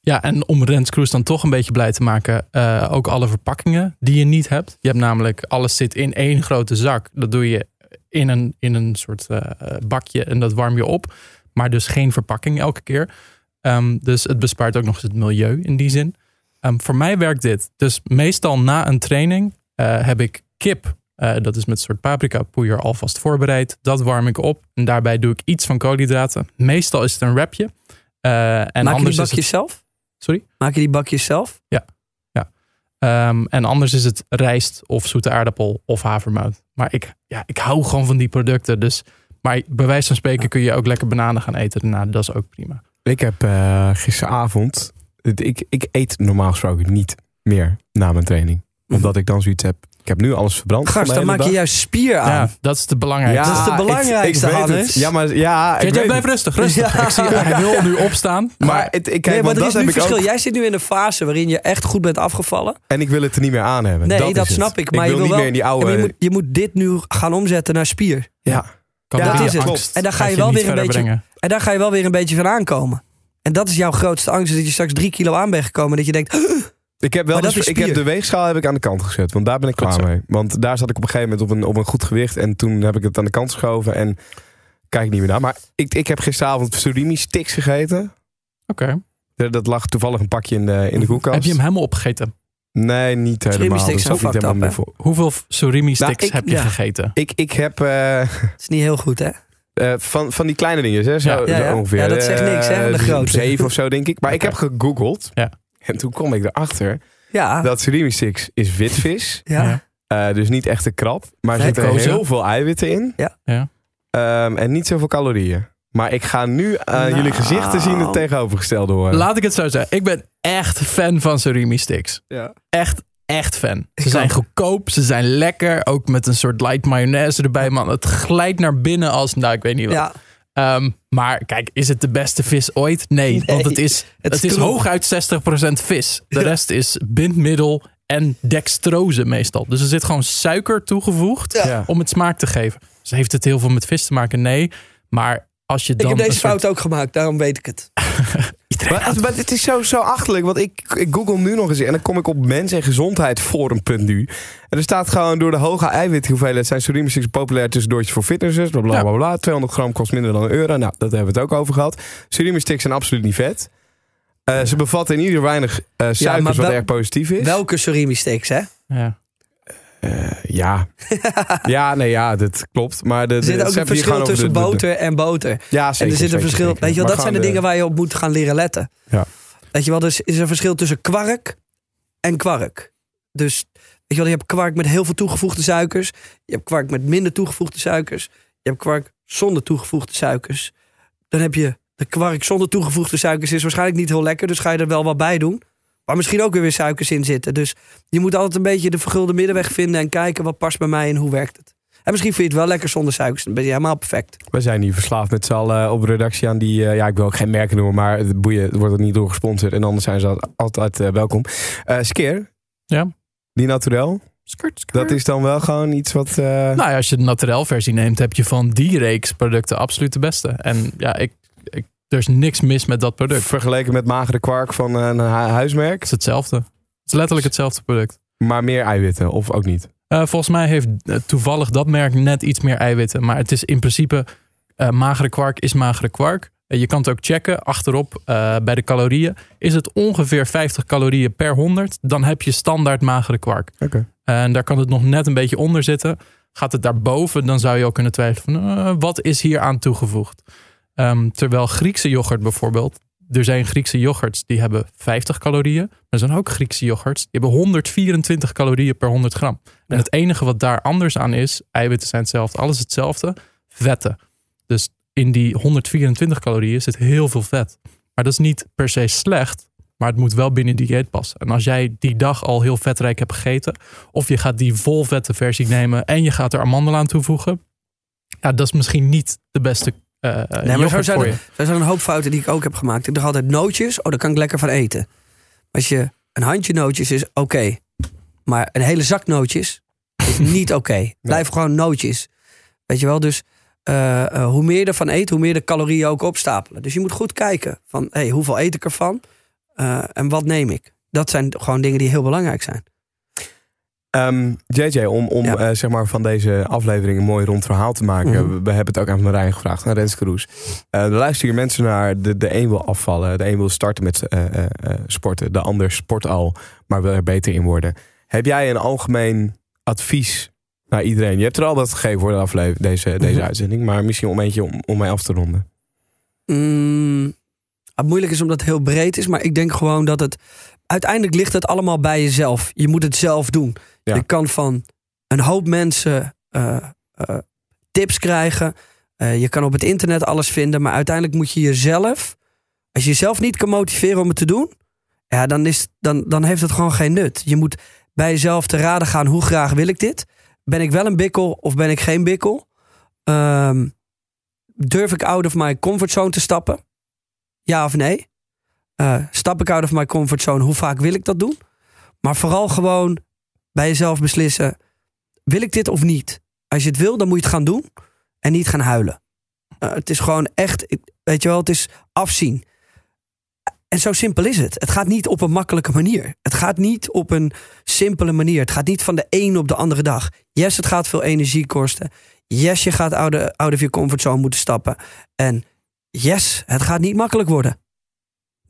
Ja, en om Rens dan toch een beetje blij te maken, eh, ook alle verpakkingen die je niet hebt. Je hebt namelijk, alles zit in één grote zak. Dat doe je in een, in een soort eh, bakje en dat warm je op. Maar dus geen verpakking elke keer. Ehm, dus het bespaart ook nog eens het milieu in die zin. Ehm, voor mij werkt dit. Dus meestal na een training eh, heb ik kip Eh, dat is met een soort paprika poeier alvast voorbereid. Dat warm ik op. En daarbij doe ik iets van koolhydraten. Meestal is het een wrapje. Eh, en Maak je anders die is bakjes het, zelf? Sorry? Maak je die bakjes zelf? Ehm, en anders is het rijst of zoete aardappel of havermout. Maar ik, ja, ik hou gewoon van die producten. Dus, maar bij wijze van spreken kun je ook lekker bananen gaan eten daarna. Dat is ook prima. Ik heb eh, gisteravond... Ik, ik eet normaal gesproken niet meer na mijn training. Omdat ik dan zoiets heb... Ik heb nu alles verbrand. de dan maak je juist spier aan. Ja, dat is de belangrijkste. Dat is de ik- belangrijkste, ik weet het. Ja, maar ja, ik Kijk, jij weet blijf het. rustig, rustig. Ja. Ik zie, hij wil nu opstaan. Maar het, ik, kijk, nee, maar er dat is nu heb ik verschil. ook. Jij zit nu in een fase waarin je echt goed bent afgevallen. En ik wil het er niet meer aan hebben. Nee, dat, snap ik. Maar ik je wil wil niet wel, meer in die oude... maar je, moet, je moet dit nu gaan omzetten naar spier. ja. Calorieën, dat is het. En dan ga je wel weer een beetje- brengen. En daar ga je wel weer een beetje van aankomen. En dat is jouw grootste angst. is Dat je straks drie kilo aan bent gekomen. Dat je denkt, Ik heb wel dus- ik heb de weegschaal heb ik aan de kant gezet. Want daar ben ik Goed klaar zo. mee. Want daar zat ik op een gegeven moment op een, op een goed gewicht. En toen heb ik het aan de kant geschoven. En kijk niet meer naar. Maar ik, ik heb gisteravond surimi sticks gegeten. Oké. Er- Dat lag toevallig een pakje in de, in de koelkast. Heb je hem helemaal opgegeten? Nee, niet helemaal. Dat niet up, voor. Hoeveel surimi sticks Nou, ik- heb je ja. gegeten? Ik, ik heb eh, het is niet heel goed hè. eh, van, van die kleine dingen, hè, zo, Ja. Ja, zo ja. ongeveer. Ja, dat zegt niks, hè, de Eh, grote. Zeven of zo, denk ik. Maar ik heb gegoogeld. Ja. En toen kom ik erachter Ja, dat surimi sticks is witvis. ja. Eh, dus niet echt een krab. Maar er zitten heel veel eiwitten in. Ja. Ja. Ehm, en niet zoveel calorieën. Maar ik ga nu aan Nou. jullie gezichten zien het tegenovergestelde horen. Laat ik het zo zeggen. Ik ben echt fan van surimi sticks. Ja. Echt, echt fan. Ze Ik zijn goedkoop, ze zijn lekker. Ook met een soort light mayonaise erbij, man. Het glijdt naar binnen als, nou, ik weet niet wat. ja. Ehm, maar kijk, is het de beste vis ooit? Nee, Nee, want het is, het het is hooguit 60% vis. De rest is bindmiddel en dextrose meestal. Dus er zit gewoon suiker toegevoegd. Ja. om het smaak te geven. Dus heeft het heel veel met vis te maken? Nee. Maar als je Ik dan... heb deze soort- fout ook gemaakt, daarom weet ik het. Maar, het- maar het is zo, zo achterlijk, want ik, ik google nu nog eens en dan kom ik op mens- en gezondheidforum.nu. En er staat gewoon door de hoge eiwithoeveelheid zijn surimi populair tussendoortje voor fitnessers. Bla bla Ja. bla bla. 200 gram kost minder dan een euro. Nou, dat hebben we het ook over gehad. Surimi sticks zijn absoluut niet vet. Eh, ze bevatten in ieder weinig eh, suikers, wat wel- erg positief is. Welke surimi sticks hè? Ja. Eh, ja. ja, nee, ja, dat klopt. Maar de, Er de- zit ook een verschil tussen de- de- boter en boter. Ja, zeker. en er zit een verschil. zeker. Weet je wel, dat zijn de dingen waar je op moet gaan leren letten. Ja. Weet je wel, dus is er een verschil tussen kwark en kwark. Dus weet je wel, je hebt kwark met heel veel toegevoegde suikers. Je hebt kwark met minder toegevoegde suikers. Je hebt kwark zonder toegevoegde suikers. Dan heb je de kwark zonder toegevoegde suikers. Is waarschijnlijk niet heel lekker, dus ga je er wel wat bij doen. Maar misschien ook weer weer suikers in zitten. Dus je moet altijd een beetje de vergulde middenweg vinden en kijken wat past bij mij en hoe werkt het. En misschien vind je het wel lekker zonder suikers. Dan ben je helemaal perfect. We zijn hier verslaafd met z'n allen op redactie aan die... eh, ja, ik wil ook geen merken noemen, maar het boeien het wordt er niet door gesponsord. En anders zijn ze al- altijd eh, welkom. Eh Skeer. Ja. Die naturel. Skirt, skirt. Dat is dan wel gewoon iets wat... eh, Nou ja, als je de naturel versie neemt, heb je van die reeks producten absoluut de beste. En ja, ik, ik, er is niks mis met dat product. Het vergeleken met magere kwark van een hu- huismerk. is hetzelfde. Het is letterlijk hetzelfde product. Maar meer eiwitten, of ook niet. Eh, volgens mij heeft eh, toevallig dat merk net iets meer eiwitten. Maar het is in principe, eh, magere kwark is magere kwark. Je kan het ook checken achterop bij de calorieën. Is het ongeveer 50 calorieën per 100, dan heb je standaard magere kwark. Oké. En daar kan het nog net een beetje onder zitten. Gaat het daarboven, dan zou je ook kunnen twijfelen van wat is hier aan toegevoegd. Ehm, terwijl Griekse yoghurt bijvoorbeeld, er zijn Griekse yoghurts die hebben 50 calorieën. Maar er zijn ook Griekse yoghurts die hebben 124 calorieën per 100 gram. En het enige wat daar anders aan is, eiwitten zijn hetzelfde, alles hetzelfde, vetten. Dus in die 124 calorieën zit heel veel vet. Maar dat is niet per se slecht, maar het moet wel binnen die dieet passen. En als jij die dag al heel vetrijk hebt gegeten, of je gaat die volvette versie nemen en je gaat er amandelen aan toevoegen, ja, dat is misschien niet de beste eh Nee, maar zo zijn, er, zo zijn er een hoop fouten die ik ook heb gemaakt. Ik dacht altijd nootjes, oh, daar kan ik lekker van eten. Als je een handje nootjes is oké. Maar een hele zak nootjes is niet oké. Blijf gewoon nootjes. Weet je wel, dus eh, eh, hoe meer je ervan eet, hoe meer de calorieën ook opstapelen. Dus je moet goed kijken van, hey, hoeveel eet ik ervan? En wat neem ik? Dat zijn gewoon dingen die heel belangrijk zijn. Ehm, JJ, om, om Ja. eh, zeg maar van deze aflevering een mooi rond verhaal te maken. Mhm. we, we hebben het ook aan Marijn gevraagd, aan Renske Roes. Eh, er luisteren hier mensen naar. De, de een wil afvallen, de een wil starten met eh, eh, eh, sporten. De ander sport al, maar wil er beter in worden. Heb jij een algemeen advies naar iedereen. Je hebt er al wat gegeven voor de aflevering, deze, deze Mhm. uitzending. Maar misschien om eentje om, om mij af te ronden. Mm, het moeilijk is omdat het heel breed is, maar ik denk gewoon dat het. Uiteindelijk ligt het allemaal bij jezelf. Je moet het zelf doen. Je kan van een hoop mensen eh, eh, tips krijgen. Eh, je kan op het internet alles vinden, maar uiteindelijk moet je jezelf. Als je jezelf niet kan motiveren om het te doen, ja, dan, is, dan, dan heeft het gewoon geen nut. Je moet bij jezelf te raden gaan: hoe graag wil ik dit? Ben ik wel een bikkel of ben ik geen bikkel? Ehm, durf ik out of my comfortzone te stappen? Ja of nee? Stap ik out of my comfortzone? Hoe vaak wil ik dat doen? Maar vooral gewoon bij jezelf beslissen: wil ik dit of niet? Als je het wil, dan moet je het gaan doen en niet gaan huilen. Eh, het is gewoon echt, weet je wel, het is afzien. En zo simpel is het. Het gaat niet op een makkelijke manier. Het gaat niet op een simpele manier. Het gaat niet van de een op de andere dag. Yes, het gaat veel energie kosten. Yes, je gaat out of, out of je comfortzone moeten stappen. En yes, het gaat niet makkelijk worden.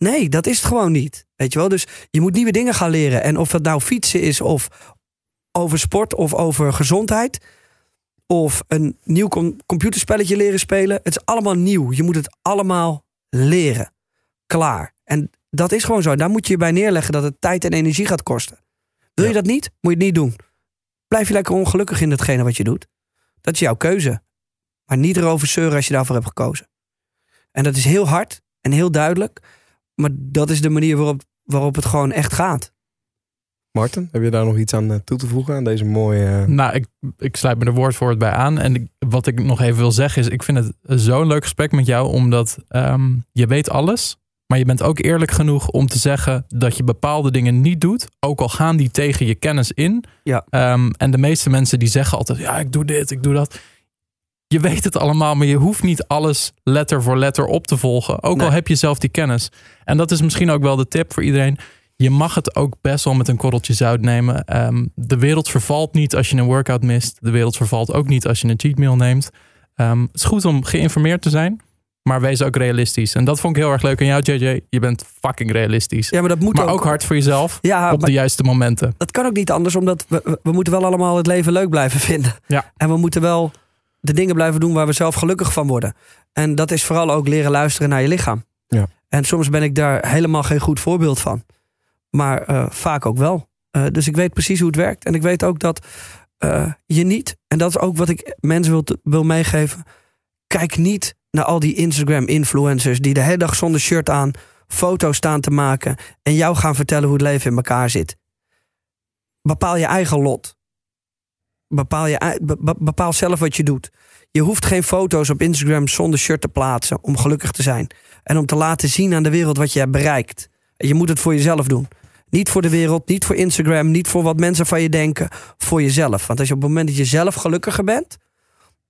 Nee, dat is het gewoon niet. Weet je wel? Dus je moet nieuwe dingen gaan leren. En of dat nou fietsen is of over sport of over gezondheid. Of een nieuw com- computerspelletje leren spelen. Het is allemaal nieuw. Je moet het allemaal leren. Klaar. En dat is gewoon zo. Daar moet je je bij neerleggen dat het tijd en energie gaat kosten. Wil je dat niet? Moet je het niet doen. Blijf je lekker ongelukkig in hetgene wat je doet. Dat is jouw keuze. Maar niet erover zeuren als je daarvoor hebt gekozen. En dat is heel hard en heel duidelijk. Maar dat is de manier waarop, waarop het gewoon echt gaat. Martin, heb je daar nog iets aan eh, toe te voegen aan deze mooie... eh, Nou, ik, ik sluit me er woord voor woord bij aan. En ik- wat ik nog even wil zeggen is, ik vind het zo'n leuk gesprek met jou, omdat ehm, je weet alles. Maar je bent ook eerlijk genoeg om te zeggen dat je bepaalde dingen niet doet. Ook al gaan die tegen je kennis in. Ja. Ehm, en de meeste mensen die zeggen altijd, ja, ik doe dit, ik doe dat. Je weet het allemaal, maar je hoeft niet alles letter voor letter op te volgen. Ook Nee. al heb je zelf die kennis. En dat is misschien ook wel de tip voor iedereen. Je mag het ook best wel met een korreltje zout nemen. Ehm, de wereld vervalt niet als je een workout mist. De wereld vervalt ook niet als je een cheat meal neemt. Ehm, het is goed om geïnformeerd te zijn, maar wees ook realistisch. En dat vond ik heel erg leuk aan jou, JJ. Je bent fucking realistisch. Ja, maar dat moet maar ook hard voor jezelf Ja, op maar de juiste momenten. dat kan ook niet anders, omdat we, we- we moeten wel allemaal het leven leuk blijven vinden. Ja. En we moeten wel de dingen blijven doen waar we zelf gelukkig van worden. En dat is vooral ook leren luisteren naar je lichaam. Ja. En soms ben ik daar helemaal geen goed voorbeeld van. Maar eh, vaak ook wel. Eh, dus ik weet precies hoe het werkt. En ik weet ook dat eh, je niet, en dat is ook wat ik mensen wil, wil meegeven. Kijk niet naar al die Instagram-influencers die de hele dag zonder shirt aan foto's staan te maken. En jou gaan vertellen hoe het leven in elkaar zit. Bepaal je eigen lot. Bepaal, je, bepaal zelf wat je doet. Je hoeft geen foto's op Instagram zonder shirt te plaatsen om gelukkig te zijn. En om te laten zien aan de wereld wat je hebt bereikt. Je moet het voor jezelf doen. Niet voor de wereld, niet voor Instagram, niet voor wat mensen van je denken. Voor jezelf. Want als je op het moment dat je zelf gelukkiger bent.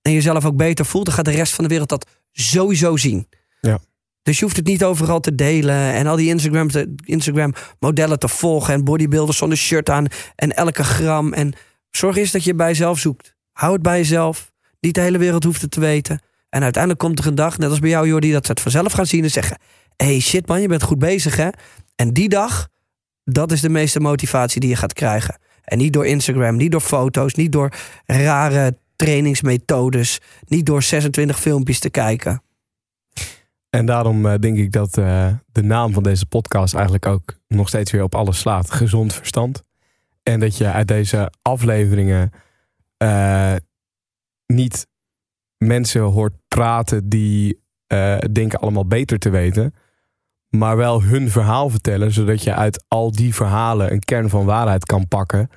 en jezelf ook beter voelt, dan gaat de rest van de wereld dat sowieso zien. Ja. Dus je hoeft het niet overal te delen en al die Instagram, Instagram modellen te volgen en bodybuilders zonder shirt aan en elke gram. En zorg eens dat je bij jezelf zoekt. Hou het bij jezelf. Niet de hele wereld hoeft het te weten. En uiteindelijk komt er een dag, net als bij jou Jordi, dat ze het vanzelf gaan zien en zeggen: hey shit man, je bent goed bezig hè. En die dag, dat is de meeste motivatie die je gaat krijgen. En niet door Instagram, niet door foto's, niet door rare trainingsmethodes, niet door 26 filmpjes te kijken. En daarom eh, denk ik dat eh, de naam van deze podcast eigenlijk ook nog steeds weer op alles slaat. Gezond verstand. En dat je uit deze afleveringen eh, niet mensen hoort praten die eh, denken allemaal beter te weten. Maar wel hun verhaal vertellen, zodat je uit al die verhalen een kern van waarheid kan pakken.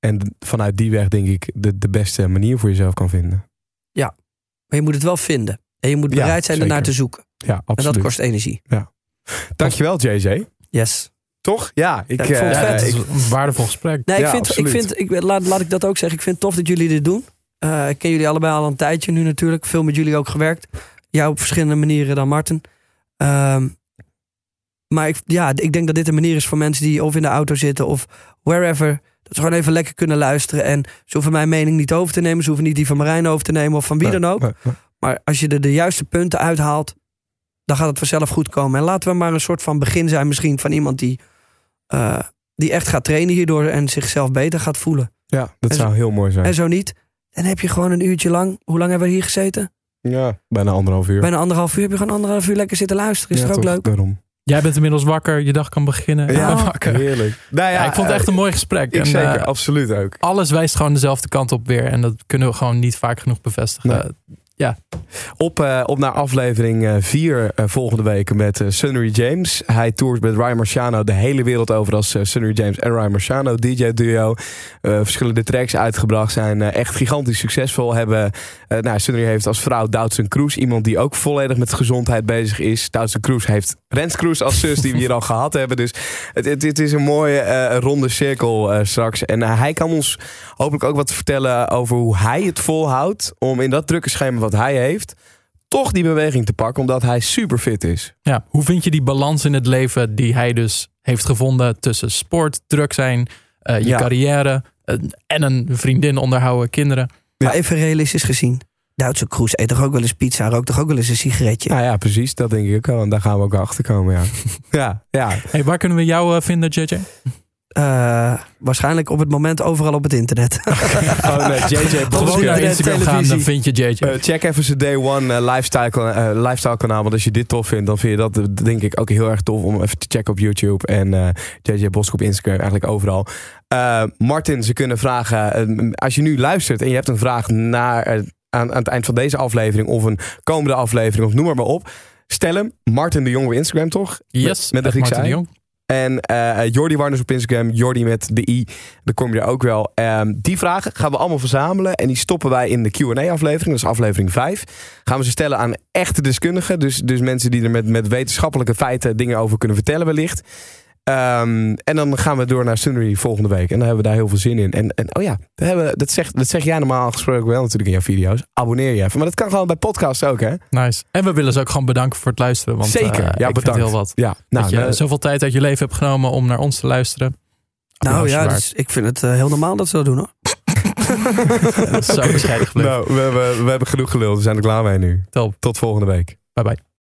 En vanuit die weg denk ik de, de beste manier voor jezelf kan vinden. Maar je moet het wel vinden. En je moet Ja, bereid zijn ernaar te zoeken. Ja, En absoluut. dat kost energie. Dankjewel JJ. Yes. Toch? Ja, ik, Ja, ik vond het eh, vet. het ik- een waardevol gesprek. Nee, ik Ja, vind, ik vind ik, laat, laat ik dat ook zeggen. Ik vind het tof dat jullie dit doen. Eh, ik ken jullie allebei al een tijdje nu natuurlijk. Veel met jullie ook gewerkt. Jou op verschillende manieren dan Martin. Ehm, maar ik, ja, ik denk dat dit een manier is voor mensen die of in de auto zitten of wherever. Dat ze gewoon even lekker kunnen luisteren. En ze hoeven mijn mening niet over te nemen. Ze hoeven niet die van Marijn over te nemen of van wie dan ook. nee, nee. Maar als je er de juiste punten uithaalt, dan gaat het vanzelf goed komen. En laten we maar een soort van begin zijn misschien van iemand die, eh, die echt gaat trainen hierdoor en zichzelf beter gaat voelen. Ja, dat En zou heel mooi zijn. En zo niet, Dan heb je gewoon een uurtje lang. Hoe lang hebben we hier gezeten? Ja, bijna anderhalf uur. Bijna anderhalf uur heb je gewoon anderhalf uur lekker zitten luisteren. Is Ja, toch ook toch? leuk? Daarom. Jij bent inmiddels wakker, je dag kan beginnen. Ben wakker. heerlijk. Nou Ja, ik vond het echt een mooi gesprek. Ik En, zeker, eh, absoluut ook. alles wijst gewoon dezelfde kant op weer. En dat kunnen we gewoon niet vaak genoeg bevestigen. Op, eh, op naar aflevering 4 volgende week met eh, Sunny James. Hij toert met Ryan Marciano de hele wereld over als uh, Sunny James en Ryan Marciano. DJ-duo. Eh, verschillende tracks uitgebracht. Zijn eh, echt gigantisch succesvol. Hebben, eh, nou, Sunny heeft als vrouw Doutzen Kroes. Iemand die ook volledig met gezondheid bezig is. Doutzen Kroes heeft Rens Kroes als zus die we hier al gehad hebben. Dus het, het, het is een mooie eh, ronde cirkel eh, straks. En eh, hij kan ons hopelijk ook wat vertellen over hoe hij het volhoudt. Om in dat drukke schema wat hij heeft toch die beweging te pakken, omdat hij super fit is. Ja, hoe vind je die balans in het leven die hij dus heeft gevonden tussen sport, druk zijn, eh, je Ja. carrière eh, en een vriendin onderhouden, kinderen? Ja. Maar even realistisch gezien. Duitse Kroes eet toch ook wel eens pizza, rookt toch ook wel eens een sigaretje. Nou ja, precies, dat denk ik ook wel. En daar gaan we ook achter komen, ja. ja, ja. Hey, waar kunnen we jou eh, vinden, JJ? Eh, waarschijnlijk op het moment overal op het internet. Gewoon eh, JJ Gewoon naar Instagram gaan, dan vind je JJ. Eh, check even zijn Day One eh, lifestyle, eh, lifestyle kanaal. Want als je dit tof vindt, dan vind je dat denk ik ook heel erg tof om even te checken op YouTube. En eh, JJ Bosk op Instagram, eigenlijk overal. Eh, Martin, ze kunnen vragen. als je nu luistert en je hebt een vraag naar, aan, aan het eind van deze aflevering. Of een komende aflevering, of noem maar, maar op. Stel hem. Martin de Jong op Instagram, toch? yes, met de Griekse Martin de. Jong. En eh Jordi Warners op Instagram, Jordi met de i. Dan kom je er ook wel. Ehm, die vragen gaan we allemaal verzamelen. En die stoppen wij in de Q&A-aflevering. Dat is aflevering 5. Gaan we ze stellen aan echte deskundigen. Dus, dus mensen die er met, met wetenschappelijke feiten dingen over kunnen vertellen wellicht. Ehm, en dan gaan we door naar Sunry volgende week. En dan hebben we daar heel veel zin in. En, en oh ja, dat, hebben, we- dat, zeg, dat zeg jij normaal gesproken wel natuurlijk in jouw video's. Abonneer je even. Maar dat kan gewoon bij podcasts ook, hè? Nice. En we willen ze ook gewoon bedanken voor het luisteren. Want, Zeker. eh, ja, bedankt. heel wat. Ja, nou, dat je eh, zoveel tijd uit je leven hebt genomen om naar ons te luisteren. nou ja, dus ik vind het eh, heel normaal dat ze dat doen hoor. Dat is zo bescheiden gebleven. nou, we, hebben, we hebben genoeg geluld. We zijn er klaar mee nu. Top. Tot volgende week. Bye bye.